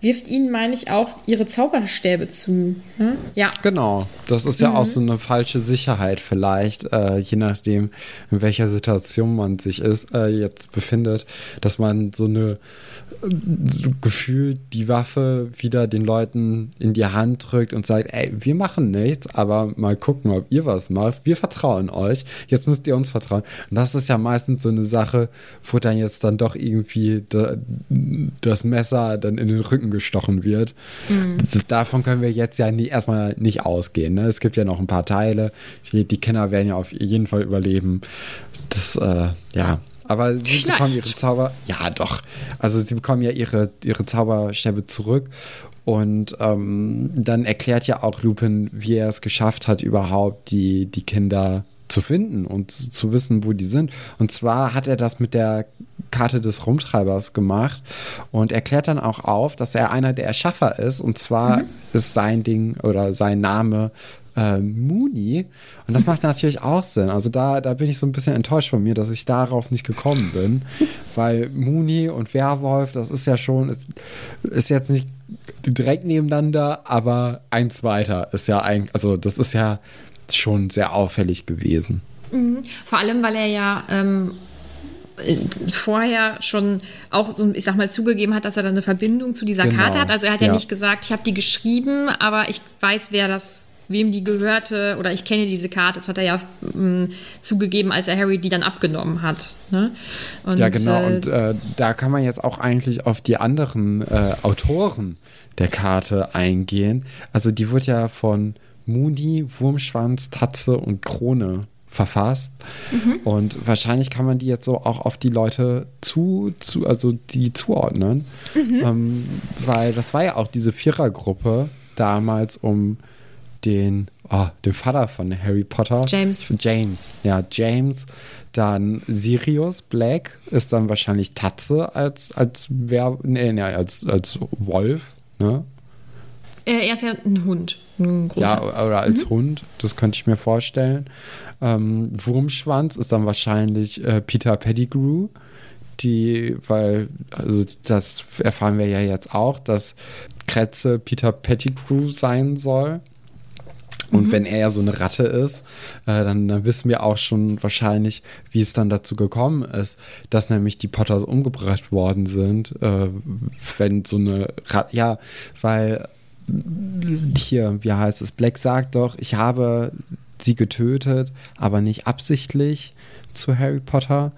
wirft ihnen, meine ich, auch ihre Zauberstäbe zu. Hm? Ja. Genau. Das ist ja mhm. auch so eine falsche Sicherheit vielleicht, äh, je nachdem, in welcher Situation man sich ist, äh, jetzt befindet, dass man so eine so gefühlt die Waffe wieder den Leuten in die Hand drückt und sagt, ey, wir machen nichts, aber mal gucken, ob ihr was macht. Wir vertrauen euch. Jetzt müsst ihr uns vertrauen. Und das ist ja meistens so eine Sache, wo dann jetzt dann doch irgendwie da, das Messer dann in den Rücken gestochen wird. Mhm. Das, davon können wir jetzt ja nie, erstmal nicht ausgehen. Ne? Es gibt ja noch ein paar Teile. Die, die Kinder werden ja auf jeden Fall überleben. Das, äh, ja, aber sie Vielleicht. bekommen ihre Zauber. Ja, doch. Also sie bekommen ja ihre, ihre Zauberstäbe zurück. Und ähm, dann erklärt ja auch Lupin, wie er es geschafft hat, überhaupt die, die Kinder zu finden und zu wissen, wo die sind. Und zwar hat er das mit der Karte des Rumtreibers gemacht und erklärt dann auch auf, dass er einer der Erschaffer ist. Und zwar mhm. ist sein Ding oder sein Name äh, Mooney. Und das macht natürlich auch Sinn. Also da, da bin ich so ein bisschen enttäuscht von mir, dass ich darauf nicht gekommen bin. [LAUGHS] weil Mooney und Werwolf, das ist ja schon, ist, ist jetzt nicht direkt nebeneinander, aber eins weiter ist ja eigentlich, also das ist ja schon sehr auffällig gewesen. Mhm. Vor allem, weil er ja ähm, vorher schon auch so, ich sag mal, zugegeben hat, dass er da eine Verbindung zu dieser genau. Karte hat. Also er hat ja, ja nicht gesagt, ich habe die geschrieben, aber ich weiß, wer das wem die gehörte oder ich kenne diese Karte. Das hat er ja mh, mm, zugegeben, als er Harry die dann abgenommen hat. Ne? Und, ja, genau. Äh, und äh, da kann man jetzt auch eigentlich auf die anderen äh, Autoren der Karte eingehen. Also die wird ja von Moody, Wurmschwanz, Tatze und Krone verfasst. Mhm. Und wahrscheinlich kann man die jetzt so auch auf die Leute zu, zu also die zuordnen. Mhm. Ähm, weil das war ja auch diese Vierergruppe damals um den, oh, den Vater von Harry Potter. James. James, ja, James. Dann Sirius Black ist dann wahrscheinlich Tatze als, als, Wer nee, nee, als, als Wolf, ne? Er ist ja ein Hund. Ein ja, oder als mhm. Hund, das könnte ich mir vorstellen. Ähm, Wurmschwanz ist dann wahrscheinlich äh, Peter Pettigrew die, weil, also das erfahren wir ja jetzt auch, dass Kretze Peter Pettigrew sein soll. Und mhm. wenn er ja so eine Ratte ist, äh, dann, dann, wissen wir auch schon wahrscheinlich, wie es dann dazu gekommen ist, dass nämlich die Potters umgebracht worden sind. Äh, wenn so eine Ratte, ja, weil hier, wie heißt es, Black sagt doch, ich habe sie getötet, aber nicht absichtlich zu Harry Potter.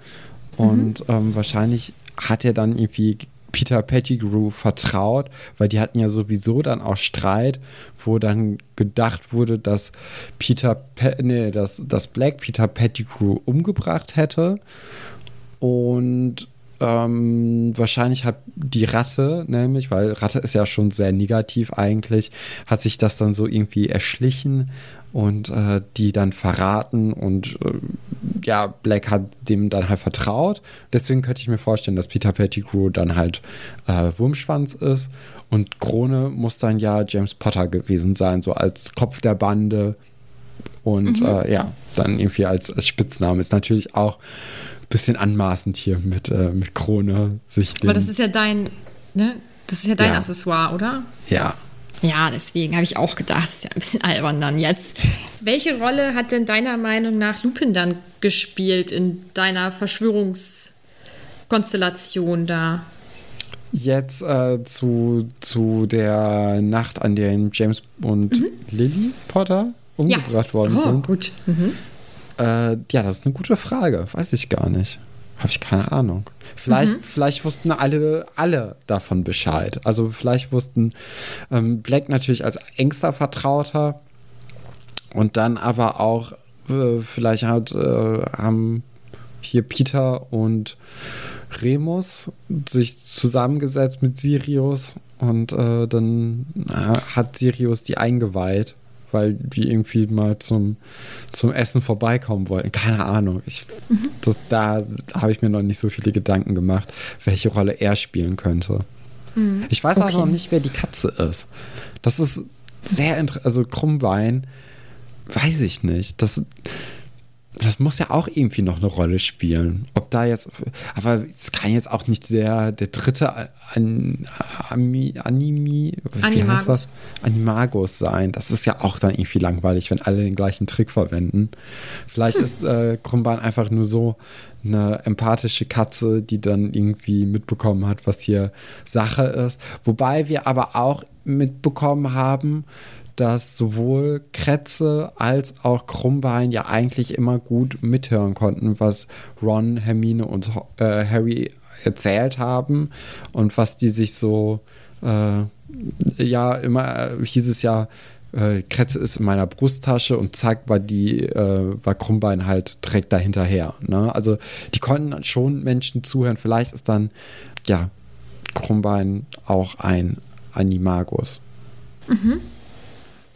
Und mhm. ähm, wahrscheinlich hat er dann irgendwie Peter Pettigrew vertraut, weil die hatten ja sowieso dann auch Streit, wo dann gedacht wurde, dass Peter, Pe nee, dass, dass Black Peter Pettigrew umgebracht hätte. Und ähm, wahrscheinlich hat die Ratte, nämlich, weil Ratte ist ja schon sehr negativ eigentlich, hat sich das dann so irgendwie erschlichen und äh, die dann verraten und äh, ja, Black hat dem dann halt vertraut. Deswegen könnte ich mir vorstellen, dass Peter Pettigrew dann halt äh, Wurmschwanz ist und Krone muss dann ja James Potter gewesen sein, so als Kopf der Bande und mhm. Äh, ja, dann irgendwie als, als Spitzname ist natürlich auch ein bisschen anmaßend hier mit, äh, mit Krone sich Aber das ist ja dein, ne? Das ist ja dein ja. Accessoire, oder? Ja, ja, deswegen habe ich auch gedacht, das ist ja ein bisschen albern dann jetzt. Welche Rolle hat denn deiner Meinung nach Lupin dann gespielt in deiner Verschwörungskonstellation da? Jetzt äh, zu, zu der Nacht, an der James und mhm. Lily Potter umgebracht ja. worden oh, sind. Gut. Mhm. Äh, ja, das ist eine gute Frage. Weiß ich gar nicht. Habe ich keine Ahnung. Vielleicht, mhm. vielleicht wussten alle, alle davon Bescheid. Also vielleicht wussten ähm, Black natürlich als engster Vertrauter und dann aber auch äh, vielleicht hat, äh, haben hier Peter und Remus sich zusammengesetzt mit Sirius und äh, dann äh, hat Sirius die eingeweiht weil die irgendwie mal zum, zum Essen vorbeikommen wollten. Keine Ahnung. Ich, mhm. das, da habe ich mir noch nicht so viele Gedanken gemacht, welche Rolle er spielen könnte. Mhm. Ich weiß okay. auch noch nicht, wer die Katze ist. Das ist sehr interessant. Also Krummbein, weiß ich nicht. Das, das muss ja auch irgendwie noch eine Rolle spielen. Ob da jetzt, aber es kann jetzt auch nicht der, der dritte An, Ami, Animi, Animagus. Animagus sein. Das ist ja auch dann irgendwie langweilig, wenn alle den gleichen Trick verwenden. Vielleicht hm. ist äh, Krumban einfach nur so eine empathische Katze, die dann irgendwie mitbekommen hat, was hier Sache ist. Wobei wir aber auch mitbekommen haben, dass sowohl Kretze als auch Krummbein ja eigentlich immer gut mithören konnten, was Ron, Hermine und äh, Harry erzählt haben und was die sich so, äh, ja, immer äh, hieß es ja, äh, Kretze ist in meiner Brusttasche und zack, war die, äh, war Krummbein halt direkt dahinterher. Ne? Also die konnten schon Menschen zuhören. Vielleicht ist dann, ja, Krummbein auch ein Animagus. Mhm.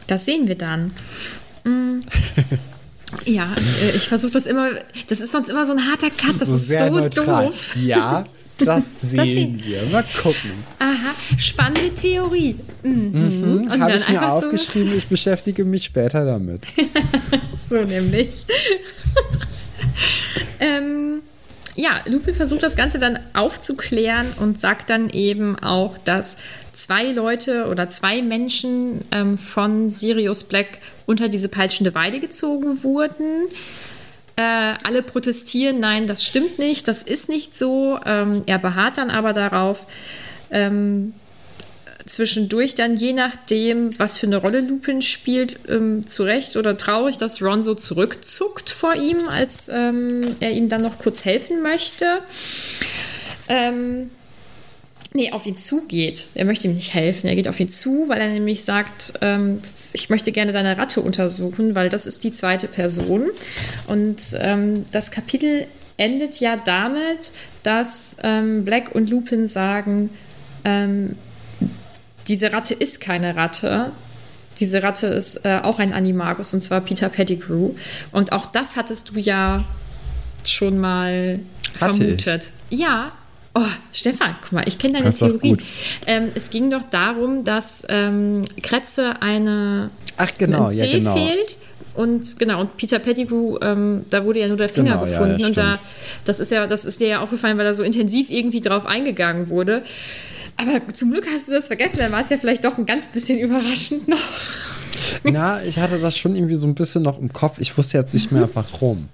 Das sehen wir dann. Mhm. [LAUGHS] Ja, äh, ich versuche das immer. Das ist sonst immer so ein harter Cut. Das, das ist, so neutral. doof. Ja, das [LAUGHS] sehen, wir. Mal gucken. Aha, spannende Theorie. Mhm. Mhm. Habe ich mir aufgeschrieben, so ich beschäftige mich später damit. [LAUGHS] so nämlich. ähm, ja, Lupin versucht das Ganze dann aufzuklären und sagt dann eben auch, dass zwei Leute oder zwei Menschen ähm, von Sirius Black unter diese peitschende Weide gezogen wurden. Äh, alle protestieren, nein, das stimmt nicht, das ist nicht so. Ähm, er beharrt dann aber darauf, ähm, zwischendurch dann, je nachdem, was für eine Rolle Lupin spielt, ähm, zu Recht oder traurig, dass Ron so zurückzuckt vor ihm, als ähm, er ihm dann noch kurz helfen möchte. Ähm, nee, auf ihn zugeht. Er möchte ihm nicht helfen. Er geht auf ihn zu, weil er nämlich sagt, ähm, ich möchte gerne deine Ratte untersuchen, weil das ist die zweite Person. Und ähm, das Kapitel endet ja damit, dass ähm, Black und Lupin sagen, ähm, diese Ratte ist keine Ratte. Diese Ratte ist äh, auch ein Animagus und zwar Peter Pettigrew. Und auch das hattest du ja schon mal vermutet. Ja. Oh, Stefan, guck mal, ich kenne deine das Theorie. Ähm, es ging doch darum, dass ähm, Kretze eine Ach genau, ein C ja, genau. fehlt und genau und Peter Pettigrew, ähm, da wurde ja nur der Finger genau, gefunden ja, und da das ist ja das ist dir ja aufgefallen, weil da so intensiv irgendwie drauf eingegangen wurde. Aber zum Glück hast du das vergessen, dann war es ja vielleicht doch ein ganz bisschen [LAUGHS] überraschend noch. Na, ich hatte das schon irgendwie so ein bisschen noch im Kopf. Ich wusste jetzt nicht mehr warum.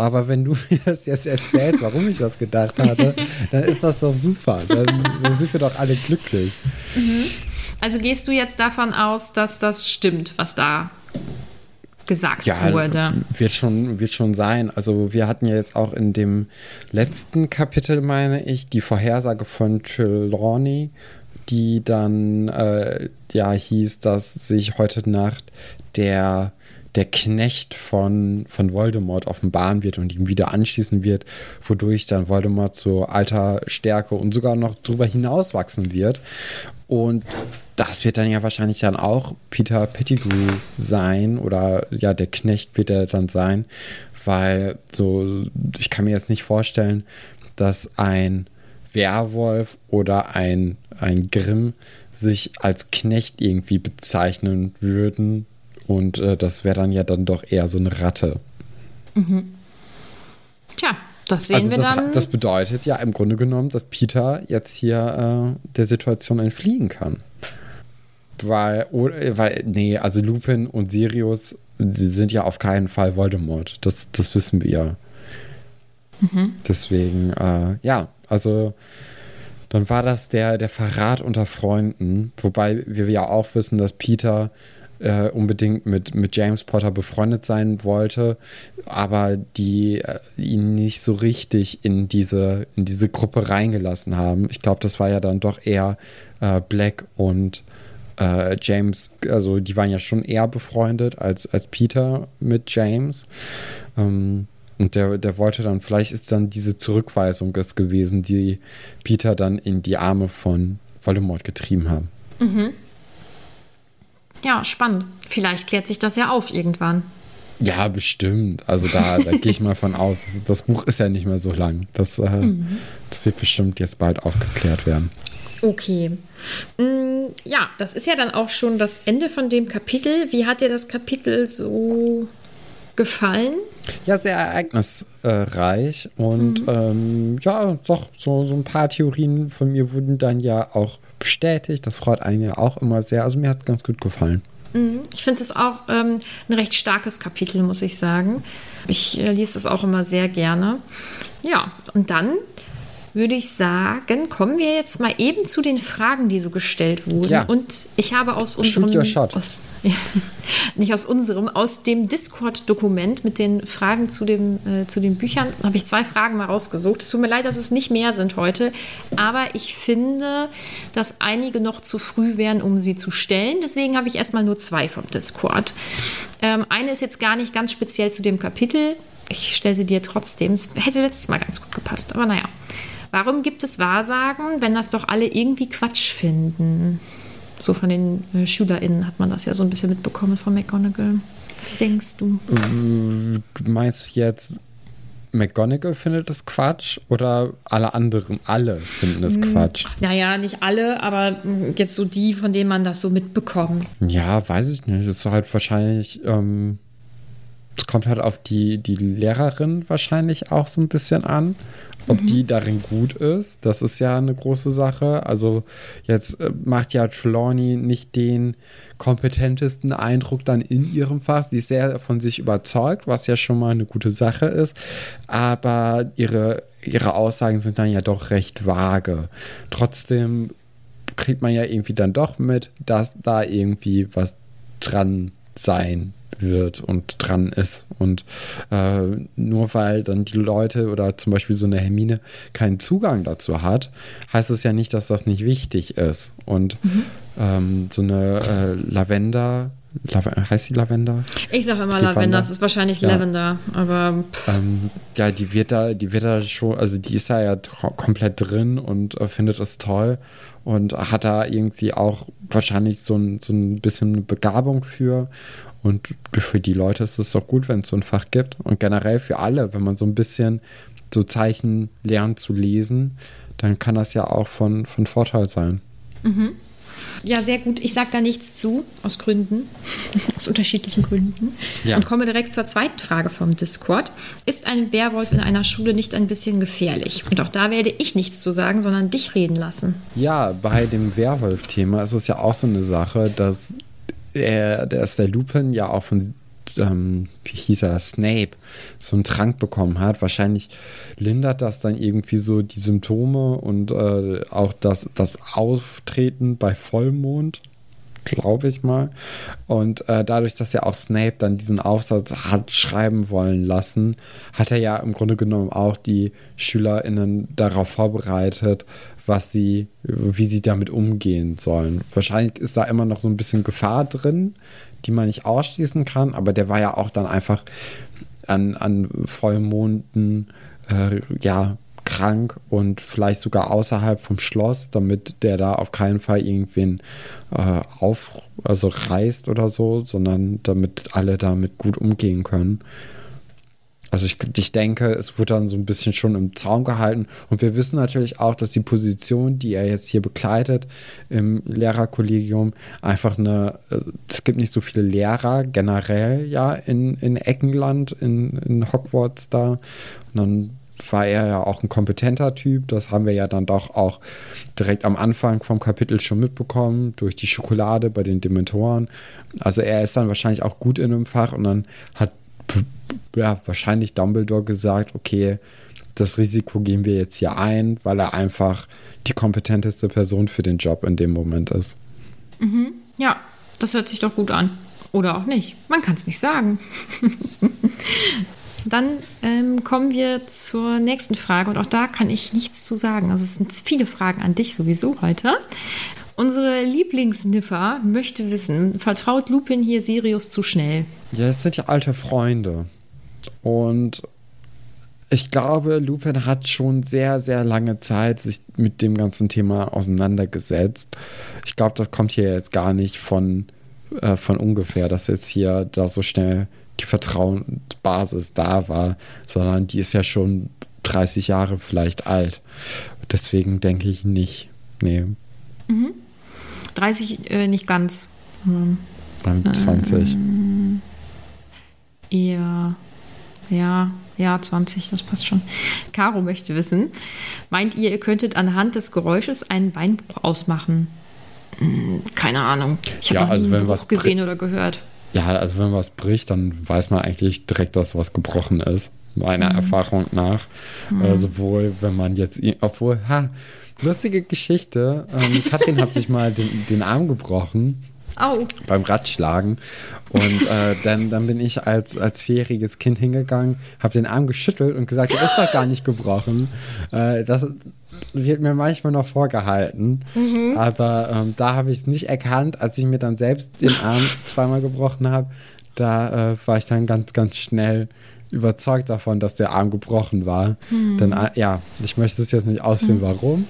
Aber wenn du [LAUGHS] mir das jetzt erzählst, warum ich das gedacht hatte, dann ist das doch super. Dann, dann sind wir doch alle glücklich. Mhm. Also gehst du jetzt davon aus, dass das stimmt, was da gesagt ja, wurde. Wird schon, wird schon sein. Also wir hatten ja jetzt auch in dem letzten Kapitel, meine ich, die Vorhersage von Trelawney, die dann äh, ja hieß, dass sich heute Nacht der der Knecht von, von Voldemort offenbaren wird und ihm wieder anschließen wird, wodurch dann Voldemort zu alter Stärke und sogar noch darüber hinaus wachsen wird. Und das wird dann ja wahrscheinlich dann auch Peter Pettigrew sein oder ja, der Knecht wird er dann sein, weil so, ich kann mir jetzt nicht vorstellen, dass ein Werwolf oder ein, ein Grimm sich als Knecht irgendwie bezeichnen würden. Und äh, das wäre dann ja dann doch eher so eine Ratte. Mhm. Tja, das sehen also wir das, dann. Das bedeutet ja im Grunde genommen, dass Peter jetzt hier äh, der Situation entfliehen kann. Weil, weil, nee, also Lupin und Sirius, sie sind ja auf keinen Fall Voldemort. Das, das wissen wir. Mhm. Deswegen, äh, ja, also dann war das der, der Verrat unter Freunden. Wobei wir ja auch wissen, dass Peter äh, unbedingt mit, mit James Potter befreundet sein wollte, aber die äh, ihn nicht so richtig in diese, in diese Gruppe reingelassen haben. Ich glaube, das war ja dann doch eher äh, Black und äh, James, also die waren ja schon eher befreundet als, als Peter mit James. Ähm, und der, der wollte dann, vielleicht ist dann diese Zurückweisung es gewesen, die Peter dann in die Arme von Voldemort getrieben haben. Mhm. Ja, spannend. Vielleicht klärt sich das ja auf irgendwann. Ja, bestimmt. Also da, da gehe ich mal von aus. Das Buch ist ja nicht mehr so lang. Das, äh, mhm. das wird bestimmt jetzt bald aufgeklärt werden. Okay. Mm, ja, das ist ja dann auch schon das Ende von dem Kapitel. Wie hat dir das Kapitel so gefallen? Ja, sehr ereignisreich. Und mhm. ähm, ja, doch, so, so ein paar Theorien von mir wurden dann ja auch bestätigt. Das freut einen ja auch immer sehr. Also mir hat es ganz gut gefallen. Mhm. Ich finde es auch ähm, ein recht starkes Kapitel, muss ich sagen. Ich äh, lese das auch immer sehr gerne. Ja, und dann würde ich sagen, kommen wir jetzt mal eben zu den Fragen, die so gestellt wurden. Ja. Und ich habe aus unserem, aus, ja, [LAUGHS] nicht aus unserem, aus dem Discord-Dokument mit den Fragen zu, dem, äh, zu den Büchern, habe ich zwei Fragen mal rausgesucht. Es tut mir leid, dass es nicht mehr sind heute, aber ich finde, dass einige noch zu früh wären, um sie zu stellen. Deswegen habe ich erstmal nur zwei vom Discord. Ähm, eine ist jetzt gar nicht ganz speziell zu dem Kapitel. Ich stelle sie dir trotzdem. Es hätte letztes Mal ganz gut gepasst, aber naja. Warum gibt es Wahrsagen, wenn das doch alle irgendwie Quatsch finden? So von den äh, SchülerInnen hat man das ja so ein bisschen mitbekommen von McGonagall. Was denkst du? Meinst du jetzt, McGonagall findet es Quatsch oder alle anderen, alle finden es hm, Quatsch? Naja, nicht alle, aber jetzt so die, von denen man das so mitbekommt. Ja, weiß ich nicht. Das ist halt wahrscheinlich, ähm, es kommt halt auf die, die Lehrerin wahrscheinlich auch so ein bisschen an. Ob mhm. die darin gut ist, das ist ja eine große Sache. Also jetzt äh, macht ja Trelawney nicht den kompetentesten Eindruck dann in ihrem Fach. Sie ist sehr von sich überzeugt, was ja schon mal eine gute Sache ist. Aber ihre, ihre Aussagen sind dann ja doch recht vage. Trotzdem kriegt man ja irgendwie dann doch mit, dass da irgendwie was dran sein wird und dran ist. Und äh, nur weil dann die Leute oder zum Beispiel so eine Hermine keinen Zugang dazu hat, heißt es ja nicht, dass das nicht wichtig ist. Und mhm. ähm, so eine äh, Lavender, heißt die Lavender? Ich sage immer die Lavender, es ist wahrscheinlich ja. Lavender, aber ähm, ja, die wird da, die wird da schon, also die ist da ja komplett drin und äh, findet es toll und hat da irgendwie auch wahrscheinlich so ein, so ein bisschen eine Begabung für und für die Leute ist es doch gut, wenn es so ein Fach gibt. Und generell für alle, wenn man so ein bisschen so Zeichen lernt zu lesen, dann kann das ja auch von, von Vorteil sein. Mhm. Ja, sehr gut. Ich sage da nichts zu, aus Gründen, [LAUGHS] aus unterschiedlichen Gründen. Ja. Und komme direkt zur zweiten Frage vom Discord. Ist ein Werwolf in einer Schule nicht ein bisschen gefährlich? Und auch da werde ich nichts zu sagen, sondern dich reden lassen. Ja, bei dem Werwolf-Thema ist es ja auch so eine Sache, dass er, der ist der Lupin ja auch von, ähm, wie hieß er, Snape, so einen Trank bekommen hat. Wahrscheinlich lindert das dann irgendwie so die Symptome und äh, auch das, das Auftreten bei Vollmond glaube ich mal. Und äh, dadurch, dass er auch Snape dann diesen Aufsatz hat schreiben wollen lassen, hat er ja im Grunde genommen auch die SchülerInnen darauf vorbereitet, was sie, wie sie damit umgehen sollen. Wahrscheinlich ist da immer noch so ein bisschen Gefahr drin, die man nicht ausschließen kann, aber der war ja auch dann einfach an, an Vollmonden, äh, ja, krank und vielleicht sogar außerhalb vom Schloss, damit der da auf keinen Fall irgendwen äh, auf, also reißt oder so, sondern damit alle damit gut umgehen können. Also ich, ich denke, es wird dann so ein bisschen schon im Zaum gehalten. Und wir wissen natürlich auch, dass die Position, die er jetzt hier begleitet im Lehrerkollegium, einfach eine, äh, es gibt nicht so viele Lehrer generell ja in, in Eckenland, in, in Hogwarts da. Und dann war er ja auch ein kompetenter Typ. Das haben wir ja dann doch auch direkt am Anfang vom Kapitel schon mitbekommen, durch die Schokolade bei den Dementoren. Also er ist dann wahrscheinlich auch gut in einem Fach und dann hat ja, wahrscheinlich Dumbledore gesagt, okay, das Risiko gehen wir jetzt hier ein, weil er einfach die kompetenteste Person für den Job in dem Moment ist. Mhm. Ja, das hört sich doch gut an. Oder auch nicht. Man kann es nicht sagen. [LAUGHS] Dann ähm, kommen wir zur nächsten Frage und auch da kann ich nichts zu sagen. Also es sind viele Fragen an dich sowieso heute. Unsere Lieblingsniffer möchte wissen, vertraut Lupin hier Sirius zu schnell? Ja, es sind ja alte Freunde. Und ich glaube, Lupin hat schon sehr, sehr lange Zeit sich mit dem ganzen Thema auseinandergesetzt. Ich glaube, das kommt hier jetzt gar nicht von, äh, von ungefähr, dass jetzt hier da so schnell die Vertrauensbasis da war, sondern die ist ja schon 30 Jahre vielleicht alt. Deswegen denke ich nicht. Nee. Mhm. 30 äh, nicht ganz. Hm. Dann 20. Ähm, eher, ja, ja, 20, das passt schon. Caro möchte wissen, meint ihr, ihr könntet anhand des Geräusches einen Beinbruch ausmachen? Hm, keine Ahnung. Ich habe Ja, also einen wenn Bruch was gesehen oder gehört. Ja, also wenn was bricht, dann weiß man eigentlich direkt, dass was gebrochen ist. Meiner Erfahrung nach. Äh, sowohl wenn man jetzt, obwohl, ha, lustige Geschichte. Ähm, Katrin hat sich mal den, den Arm gebrochen Au. beim Radschlagen. Und äh, dann, dann bin ich als, als vierjähriges Kind hingegangen, habe den Arm geschüttelt und gesagt, der ist doch gar nicht gebrochen. Äh, das wird mir manchmal noch vorgehalten. Aber ähm, da habe ich es nicht erkannt, als ich mir dann selbst den Arm zweimal gebrochen habe. Da äh, war ich dann ganz, ganz schnell überzeugt davon, dass der Arm gebrochen war. Dann, äh, ja, ich möchte es jetzt nicht ausführen, warum.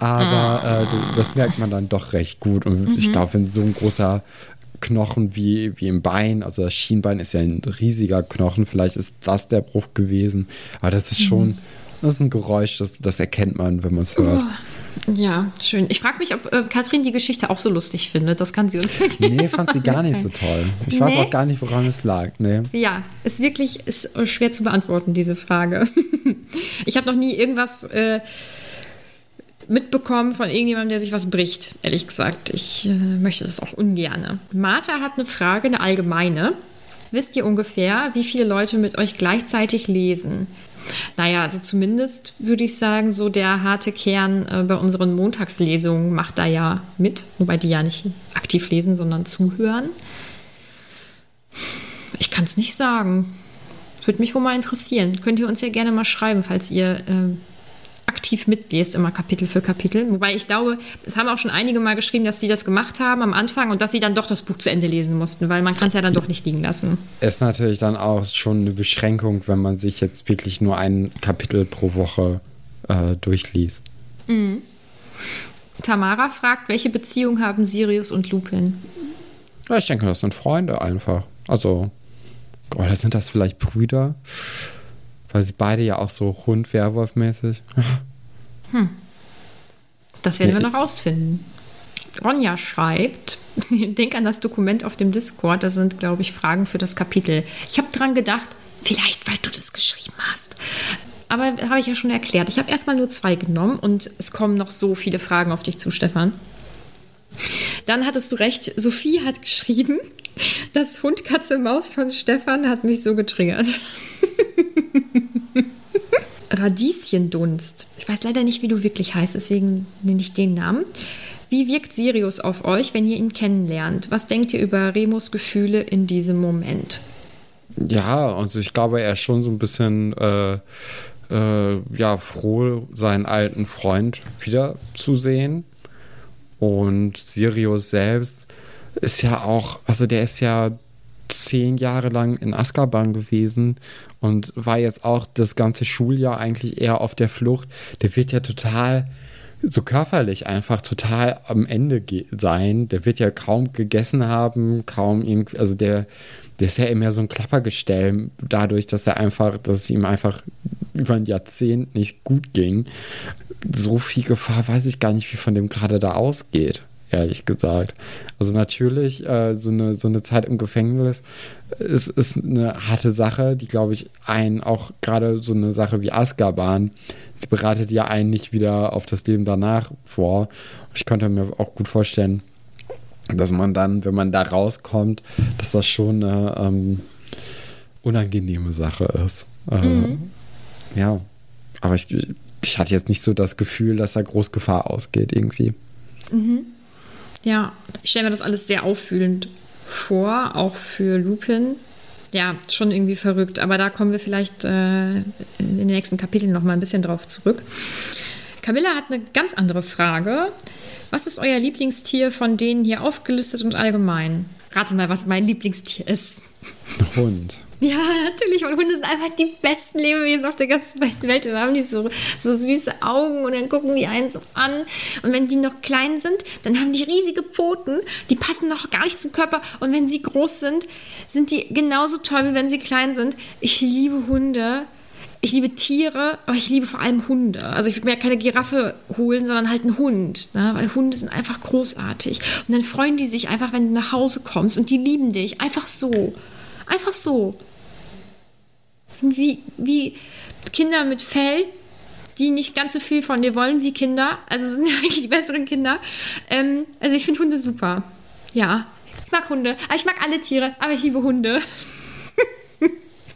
Aber äh, d- das merkt man dann doch recht gut. Und ich glaube, wenn so ein großer Knochen wie, wie im Bein, also das Schienbein ist ja ein riesiger Knochen, vielleicht ist das der Bruch gewesen. Aber das ist schon, das ist ein Geräusch, das, das erkennt man, wenn man es hört. Ja, schön. Ich frage mich, ob äh, Katrin die Geschichte auch so lustig findet. Das kann sie uns wirklich Nee, [LAUGHS] fand sie gar nicht so toll. Ich weiß Nee? auch gar nicht, woran es lag. Nee. Ja, ist wirklich ist äh, schwer zu beantworten, diese Frage. [LAUGHS] ich habe noch nie irgendwas äh, mitbekommen von irgendjemandem, der sich was bricht, ehrlich gesagt. Ich äh, möchte das auch ungerne. Martha hat eine Frage, eine allgemeine. Wisst ihr ungefähr, wie viele Leute mit euch gleichzeitig lesen? Naja, also zumindest würde ich sagen, so der harte Kern äh, bei unseren Montagslesungen macht da ja mit, wobei die ja nicht aktiv lesen, sondern zuhören. Ich kann es nicht sagen. Würde mich wohl mal interessieren. Könnt ihr uns ja gerne mal schreiben, falls ihr ähm, aktiv mitlest, immer Kapitel für Kapitel. Wobei ich glaube, es haben auch schon einige mal geschrieben, dass sie das gemacht haben am Anfang und dass sie dann doch das Buch zu Ende lesen mussten, weil man kann es ja dann doch nicht liegen lassen. Ist natürlich dann auch schon eine Beschränkung, wenn man sich jetzt wirklich nur ein Kapitel pro Woche äh, durchliest. Tamara fragt, welche Beziehung haben Sirius und Lupin? Ja, ich denke, das sind Freunde einfach. Also, oder sind das vielleicht Brüder? Weil sie beide ja auch so Hund-Werwolf-mäßig. Das werden wir Nee. noch rausfinden. Ronja schreibt, [LAUGHS] denk an das Dokument auf dem Discord, da sind, glaube ich, Fragen für das Kapitel. Ich habe dran gedacht, vielleicht, weil du das geschrieben hast. Aber habe ich ja schon erklärt. Ich habe erstmal nur zwei genommen und es kommen noch so viele Fragen auf dich zu, Stefan. Dann hattest du recht, Sophie hat geschrieben, [LAUGHS] das Hund, Katze, Maus von Stefan hat mich so getriggert. [LAUGHS] Radieschendunst. Ich weiß leider nicht, wie du wirklich heißt, deswegen nenne ich den Namen. Wie wirkt Sirius auf euch, wenn ihr ihn kennenlernt? Was denkt ihr über Remus Gefühle in diesem Moment? Ja, also ich glaube, er ist schon so ein bisschen äh, äh, ja, froh, seinen alten Freund wiederzusehen. Und Sirius selbst ist ja auch, also der ist ja zehn Jahre lang in Azkaban gewesen und war jetzt auch das ganze Schuljahr eigentlich eher auf der Flucht. Der wird ja total so körperlich einfach total am Ende sein. Der wird ja kaum gegessen haben, kaum irgendwie, also der, der ist ja immer so ein Klappergestell, dadurch, dass er einfach, dass es ihm einfach über ein Jahrzehnt nicht gut ging. So viel Gefahr weiß ich gar nicht, wie von dem gerade da ausgeht, ehrlich gesagt. Also natürlich, äh, so, eine, so eine Zeit im Gefängnis ist, ist eine harte Sache, die, glaube ich, einen auch gerade so eine Sache wie Azkaban, die bereitet ja einen nicht wieder auf das Leben danach vor. Ich könnte mir auch gut vorstellen, dass man dann, wenn man da rauskommt, dass das schon eine ähm, unangenehme Sache ist. Äh, Ja, aber ich, ich hatte jetzt nicht so das Gefühl, dass da groß Gefahr ausgeht irgendwie. Ja, ich stelle mir das alles sehr auffühlend vor, auch für Lupin. Ja, schon irgendwie verrückt, aber da kommen wir vielleicht äh, in den nächsten Kapiteln noch mal ein bisschen drauf zurück. Camilla hat eine ganz andere Frage. Was ist euer Lieblingstier von denen hier aufgelistet und allgemein? Rate mal, was mein Lieblingstier ist. Hund. [LAUGHS] Ja, natürlich, weil Hunde sind einfach die besten Lebewesen auf der ganzen Welt. Und haben die so, so süße Augen und dann gucken die einen so an. Und wenn die noch klein sind, dann haben die riesige Pfoten. Die passen noch gar nicht zum Körper. Und wenn sie groß sind, sind die genauso toll, wie wenn sie klein sind. Ich liebe Hunde. Ich liebe Tiere, aber ich liebe vor allem Hunde. Also ich würde mir ja keine Giraffe holen, sondern halt einen Hund. Ne? Weil Hunde sind einfach großartig. Und dann freuen die sich einfach, wenn du nach Hause kommst und die lieben dich. Einfach so. Einfach so. Sind wie, wie Kinder mit Fell, die nicht ganz so viel von dir wollen wie Kinder. Also sind [LAUGHS] eigentlich die besseren Kinder. Ähm, also ich finde Hunde super. Ja, ich mag Hunde. Aber ich mag alle Tiere, aber ich liebe Hunde.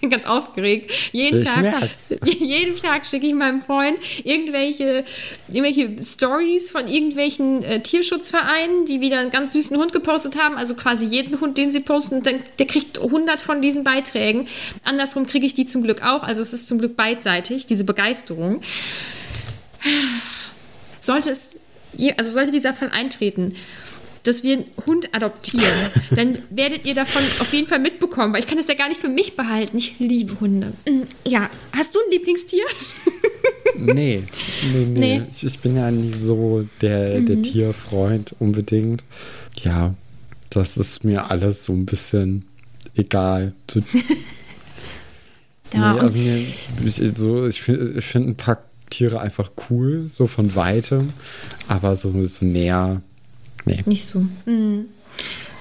Bin [LAUGHS] ganz aufgeregt. Jeden Ich Tag, merk's. [LAUGHS] jeden Tag schicke ich meinem Freund irgendwelche, irgendwelche Stories von irgendwelchen äh, Tierschutzvereinen, die wieder einen ganz süßen Hund gepostet haben. Also quasi jeden Hund, den sie posten, dann, der kriegt 100 von diesen Beiträgen. Andersrum kriege ich die zum Glück auch. Also es ist zum Glück beidseitig, diese Begeisterung. [SIGHS] Sollte es, also sollte dieser Fall eintreten, dass wir einen Hund adoptieren, [LAUGHS] dann werdet ihr davon auf jeden Fall mitbekommen, weil ich kann das ja gar nicht für mich behalten. Ich liebe Hunde. Mm, Ja, hast du ein Lieblingstier? Nee, nee, nee. Nee. Mhm. Ich, ich bin ja nicht so der, der Tierfreund unbedingt. Ja, das ist mir alles so ein bisschen egal. [LAUGHS] Ja, nee, also mir, ich, so, ich finde ich find ein paar Tiere einfach cool, so von weitem, aber so, so näher, nee. Nicht so. Mhm.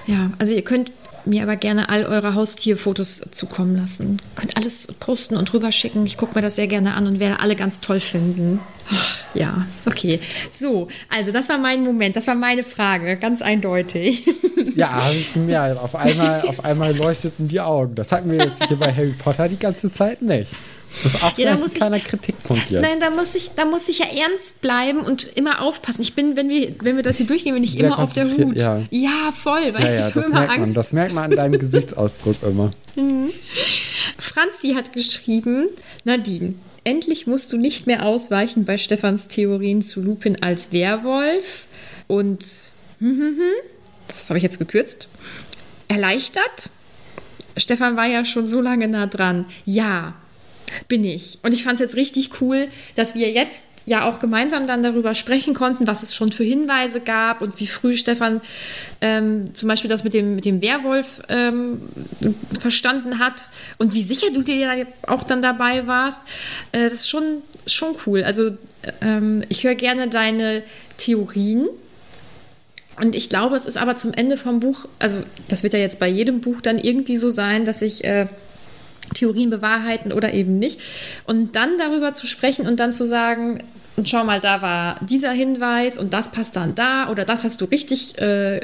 Ja, also ihr könnt mir aber gerne all eure Haustierfotos zukommen lassen. Könnt alles posten und rüberschicken. Ich gucke mir das sehr gerne an und werde alle ganz toll finden. Ach, ja, okay. So, also das war mein Moment, das war meine Frage, ganz eindeutig. [LAUGHS] Ja, gemerkt. Auf einmal, auf einmal leuchteten die Augen. Das hatten wir jetzt hier bei Harry Potter die ganze Zeit nicht. Das ist auch Ja, da ein ich- kleiner Kritikpunkt jetzt. Nein, da muss ich, da muss ich ja ernst bleiben und immer aufpassen. Ich bin, wenn wir, wenn wir das hier durchgehen, bin ich Sehr immer auf der Hut. ja. ja voll, weil ja, ja, ich das immer merkt man. Angst. Das merkt man an deinem [LAUGHS] Gesichtsausdruck immer. Franzi hat geschrieben, Nadine, endlich musst du nicht mehr ausweichen bei Stefans Theorien zu Lupin als Werwolf und das habe ich jetzt gekürzt. Erleichtert? Stefan war ja schon so lange nah dran. Ja, bin ich. Und ich fand es jetzt richtig cool, dass wir jetzt ja auch gemeinsam dann darüber sprechen konnten, was es schon für Hinweise gab und wie früh Stefan ähm, zum Beispiel das mit dem, mit dem Werwolf ähm, verstanden hat und wie sicher du dir da auch dann dabei warst. Äh, das ist schon, schon cool. Also ähm, ich höre gerne deine Theorien. Und ich glaube, es ist aber zum Ende vom Buch, also das wird ja jetzt bei jedem Buch dann irgendwie so sein, dass ich äh, Theorien bewahrheiten oder eben nicht. Und dann darüber zu sprechen und dann zu sagen, und schau mal, da war dieser Hinweis und das passt dann da oder das hast du richtig äh,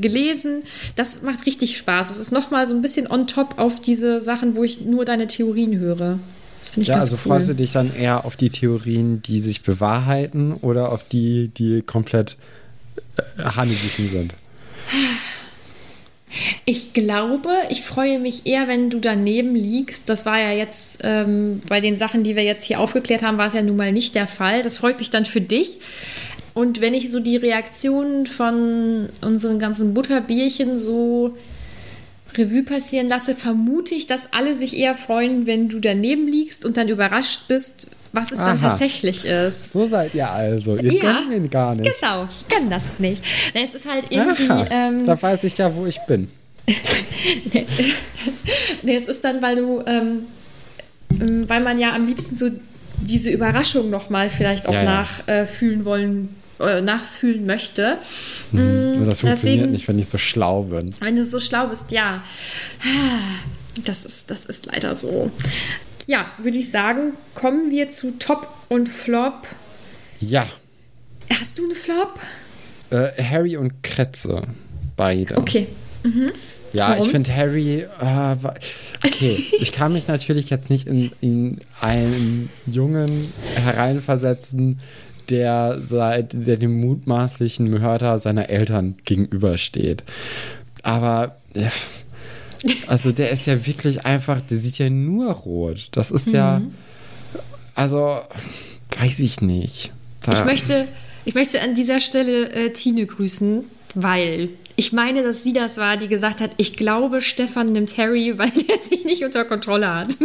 gelesen. Das macht richtig Spaß. Das ist nochmal so ein bisschen on top auf diese Sachen, wo ich nur deine Theorien höre. Das finde ich Ja, ganz also cool. freust du dich dann eher auf die Theorien, die sich bewahrheiten oder auf die, die komplett äh, hanebüchen sind? [SIGHS] Ich glaube, ich freue mich eher, wenn du daneben liegst. Das war ja jetzt ähm, bei den Sachen, die wir jetzt hier aufgeklärt haben, war es ja nun mal nicht der Fall. Das freut mich dann für dich. Und wenn ich so die Reaktionen von unseren ganzen Butterbierchen so Revue passieren lasse, vermute ich, dass alle sich eher freuen, wenn du daneben liegst und dann überrascht bist, was es dann Aha. tatsächlich ist. So seid ihr also. Ihr Ja, kennt ihn gar nicht. Genau, ich kann das nicht. Na, Es ist halt irgendwie. Aha, ähm, da weiß ich ja, wo ich bin. [LAUGHS] Nee, es ist dann, weil du, ähm, ähm, weil man ja am liebsten so diese Überraschung nochmal vielleicht auch Ja, nachfühlen wollen, äh, nachfühlen möchte. Und das funktioniert deswegen- nicht, wenn ich so schlau bin. Wenn du so schlau bist, ja. Das ist, das ist leider so. Ja, würde ich sagen, kommen wir zu Top und Flop. Ja, Hast du eine Flop? äh, Harry und Kretze. Beide. Okay. Ja, Warum? ich finde Harry. Äh, okay, [LAUGHS] ich kann mich natürlich jetzt nicht in, in einen Jungen hereinversetzen, der, seit, der dem mutmaßlichen Mörder seiner Eltern gegenübersteht. Aber. ja, Also der ist ja wirklich einfach, der sieht ja nur rot. Das ist ja, Mhm. also weiß ich nicht. Da, Ich möchte, ich möchte an dieser Stelle äh, Tine grüßen, weil ich meine, dass sie das war, die gesagt hat, ich glaube, Stefan nimmt Harry, [LAUGHS] weil er sich nicht unter Kontrolle hat.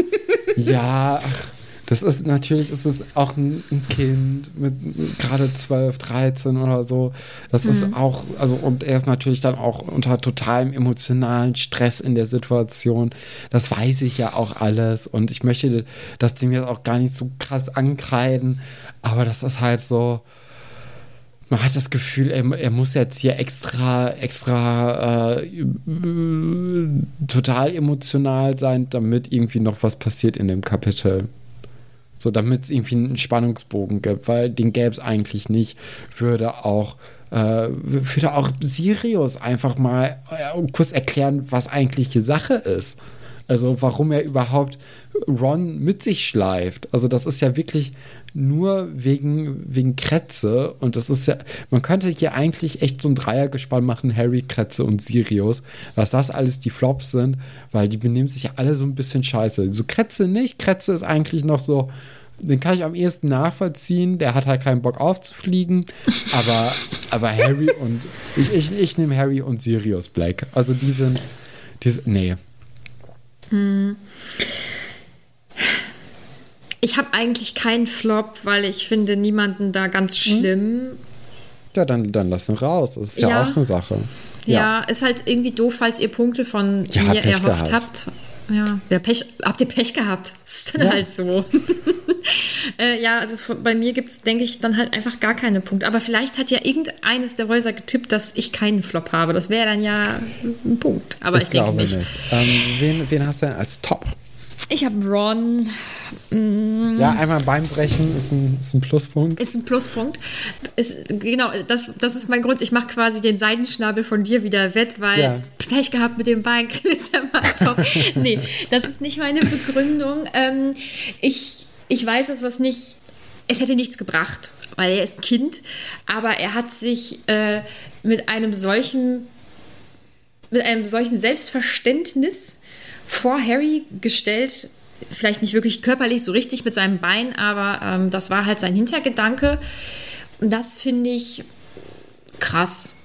Ja, ach, das ist natürlich, ist es auch ein, ein Kind mit mit gerade 12, 13 oder so. Das ist auch, also und er ist natürlich dann auch unter totalem emotionalen Stress in der Situation. Das weiß ich ja auch alles und ich möchte das dem jetzt auch gar nicht so krass ankreiden, aber das ist halt so. man hat das Gefühl, er, er muss jetzt hier extra, extra äh, total emotional sein, damit irgendwie noch was passiert in dem Kapitel. So, damit es irgendwie einen Spannungsbogen gibt, weil den gäbe es eigentlich nicht, würde auch äh, würde auch Sirius einfach mal äh, kurz erklären, was eigentlich die Sache ist. Also warum er überhaupt Ron mit sich schleift. Also das ist ja wirklich nur wegen, wegen Kretze. Und das ist ja, man könnte hier eigentlich echt so ein Dreiergespann machen, Harry, Kretze und Sirius, dass das alles die Flops sind, weil die benehmen sich ja alle so ein bisschen scheiße. So Kretze nicht. Kretze ist eigentlich noch so, den kann ich am ehesten nachvollziehen. Der hat halt keinen Bock aufzufliegen. Aber, aber Harry [LAUGHS] und ich, ich, ich nehme Harry und Sirius Black. Also die sind, die sind nee. Hm. Ich habe eigentlich keinen Flop, weil ich finde niemanden da ganz hm? schlimm. Ja, dann, dann lass ihn raus. Das ist ja, ja auch eine Sache. Ja. ja. ist halt irgendwie doof, falls ihr Punkte von ja, mir Pech erhofft gehabt. habt. Ja, ja Pech, habt ihr Pech gehabt? Das [LAUGHS] ist dann halt so. [LAUGHS] äh, ja, also bei mir gibt es, denke ich, dann halt einfach gar keine Punkte. Aber vielleicht hat ja irgendeines der Häuser getippt, dass ich keinen Flop habe. Das wäre dann ja ein Punkt. Aber ich, ich denke nicht. nicht. Ähm, wen, wen hast du denn als Top? Ich habe Ron. Mm. Ja, einmal Bein brechen ist ein, ist ein Pluspunkt. Ist ein Pluspunkt. Ist, genau, das, das ist mein Grund. Ich mache quasi den Seidenschnabel von dir wieder wett, weil ja. Pech gehabt mit dem Bein, [LAUGHS] mal top. nee, das ist nicht meine Begründung. Ähm, ich, ich weiß, dass das nicht. Es hätte nichts gebracht, weil er ist Kind, aber er hat sich äh, mit einem solchen mit einem solchen Selbstverständnis vor Harry gestellt, vielleicht nicht wirklich körperlich so richtig mit seinem Bein, aber ähm, das war halt sein Hintergedanke. Und das finde ich krass.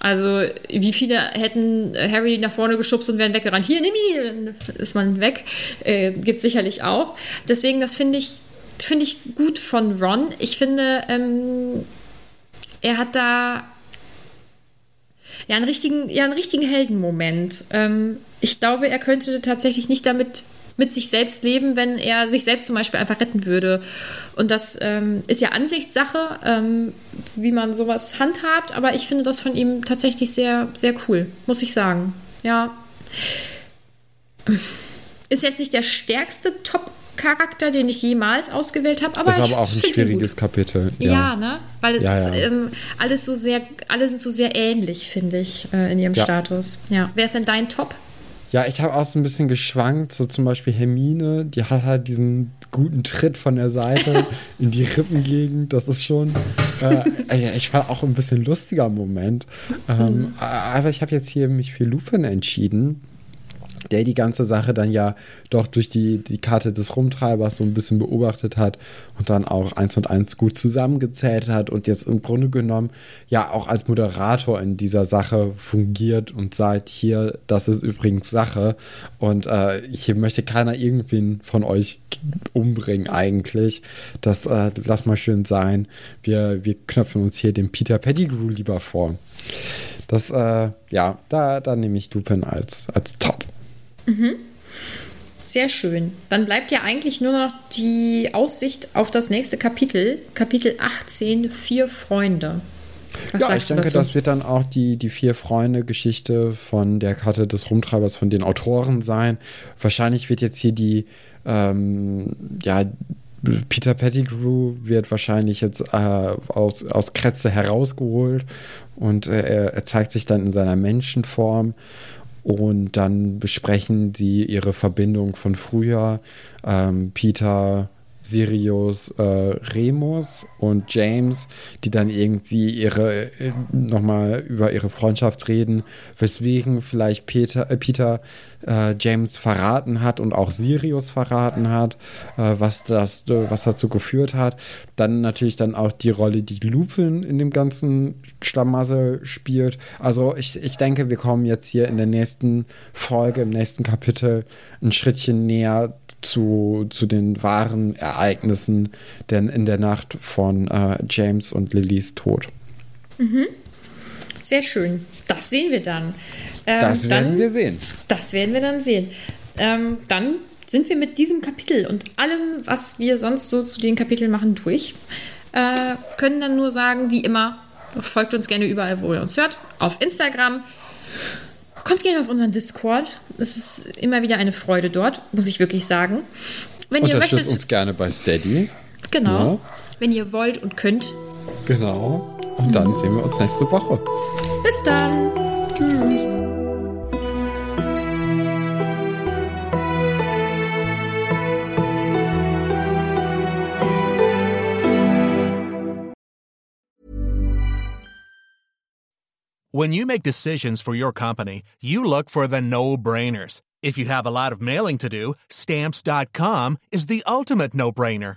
Also, wie viele hätten Harry nach vorne geschubst und wären weggerannt? Hier, nimm ihn! Ist man weg. Äh, Gibt sicherlich auch. Deswegen, das finde ich, find ich gut von Ron. Ich finde, ähm, er hat da ja, einen richtigen, ja, einen richtigen Heldenmoment. Ähm, ich glaube, er könnte tatsächlich nicht damit mit sich selbst leben, wenn er sich selbst zum Beispiel einfach retten würde. Und das ähm, ist ja Ansichtssache, ähm, wie man sowas handhabt, aber ich finde das von ihm tatsächlich sehr, sehr cool, muss ich sagen. Ja. Ist jetzt nicht der stärkste Top Charakter, den ich jemals ausgewählt habe. Aber das ist aber auch ein schwieriges Kapitel. Ja. ja, ne? Weil es ja, ja. Ähm, alles so sehr, alle sind so sehr ähnlich, finde ich, äh, in ihrem Status. Ja. Wer ist denn dein Top? Ja, ich habe auch so ein bisschen geschwankt, so zum Beispiel Hermine, die hat halt diesen guten Tritt von der Seite [LAUGHS] in die Rippengegend. Das ist schon, äh, ich fand auch ein bisschen lustiger Moment. Ähm, mhm. Aber ich habe jetzt hier mich für Lupin entschieden der die ganze Sache dann ja doch durch die, die Karte des Rumtreibers so ein bisschen beobachtet hat und dann auch eins und eins gut zusammengezählt hat und jetzt im Grunde genommen ja auch als Moderator in dieser Sache fungiert und sagt, hier, das ist übrigens Sache und äh, hier möchte keiner irgendwen von euch umbringen eigentlich. Das äh, lass mal schön sein. Wir, wir knöpfen uns hier den Peter Pettigrew lieber vor. Das, äh, ja, da, da nehme ich Lupin als, als Top. Mhm. Sehr schön. Dann bleibt ja eigentlich nur noch die Aussicht auf das nächste Kapitel, Kapitel 18, Vier Freunde. Was ja, ich denke, das wird dann auch die, die Vier-Freunde-Geschichte von der Karte des Rumtreibers von den Autoren sein. Wahrscheinlich wird jetzt hier die, ähm, ja, Peter Pettigrew wird wahrscheinlich jetzt äh, aus, aus Kretze herausgeholt und äh, er zeigt sich dann in seiner Menschenform und dann besprechen sie ihre Verbindung von früher. Ähm, Peter Sirius, äh, Remus und James, die dann irgendwie ihre äh, nochmal über ihre Freundschaft reden, weswegen vielleicht Peter, äh, Peter äh, James verraten hat und auch Sirius verraten hat, äh, was das, was dazu geführt hat. Dann natürlich dann auch die Rolle, die Lupin in dem ganzen Schlamassel spielt. Also ich, ich denke, wir kommen jetzt hier in der nächsten Folge, im nächsten Kapitel ein Schrittchen näher zu, zu den wahren Ereignissen denn in der Nacht von äh, James und Lillys Tod. Mhm. Sehr schön. Das sehen wir dann. Ähm, das werden dann, wir sehen. Das werden wir dann sehen. Ähm, dann sind wir mit diesem Kapitel und allem, was wir sonst so zu den Kapiteln machen, durch. Äh, können dann nur sagen, wie immer, Folgt uns gerne überall, wo ihr uns hört. Auf Instagram. Kommt gerne auf unseren Discord. Es ist immer wieder eine Freude dort, muss ich wirklich sagen. Wenn ihr Unterstützt möchtet, uns gerne bei Steady. Genau. Ja. Wenn ihr wollt und könnt. Genau. Und dann sehen wir uns nächste Woche. Bis dann. Tschüss. When you make decisions for your company, you look for the no-brainers. If you have a lot of mailing to do, stamps.com is the ultimate no-brainer.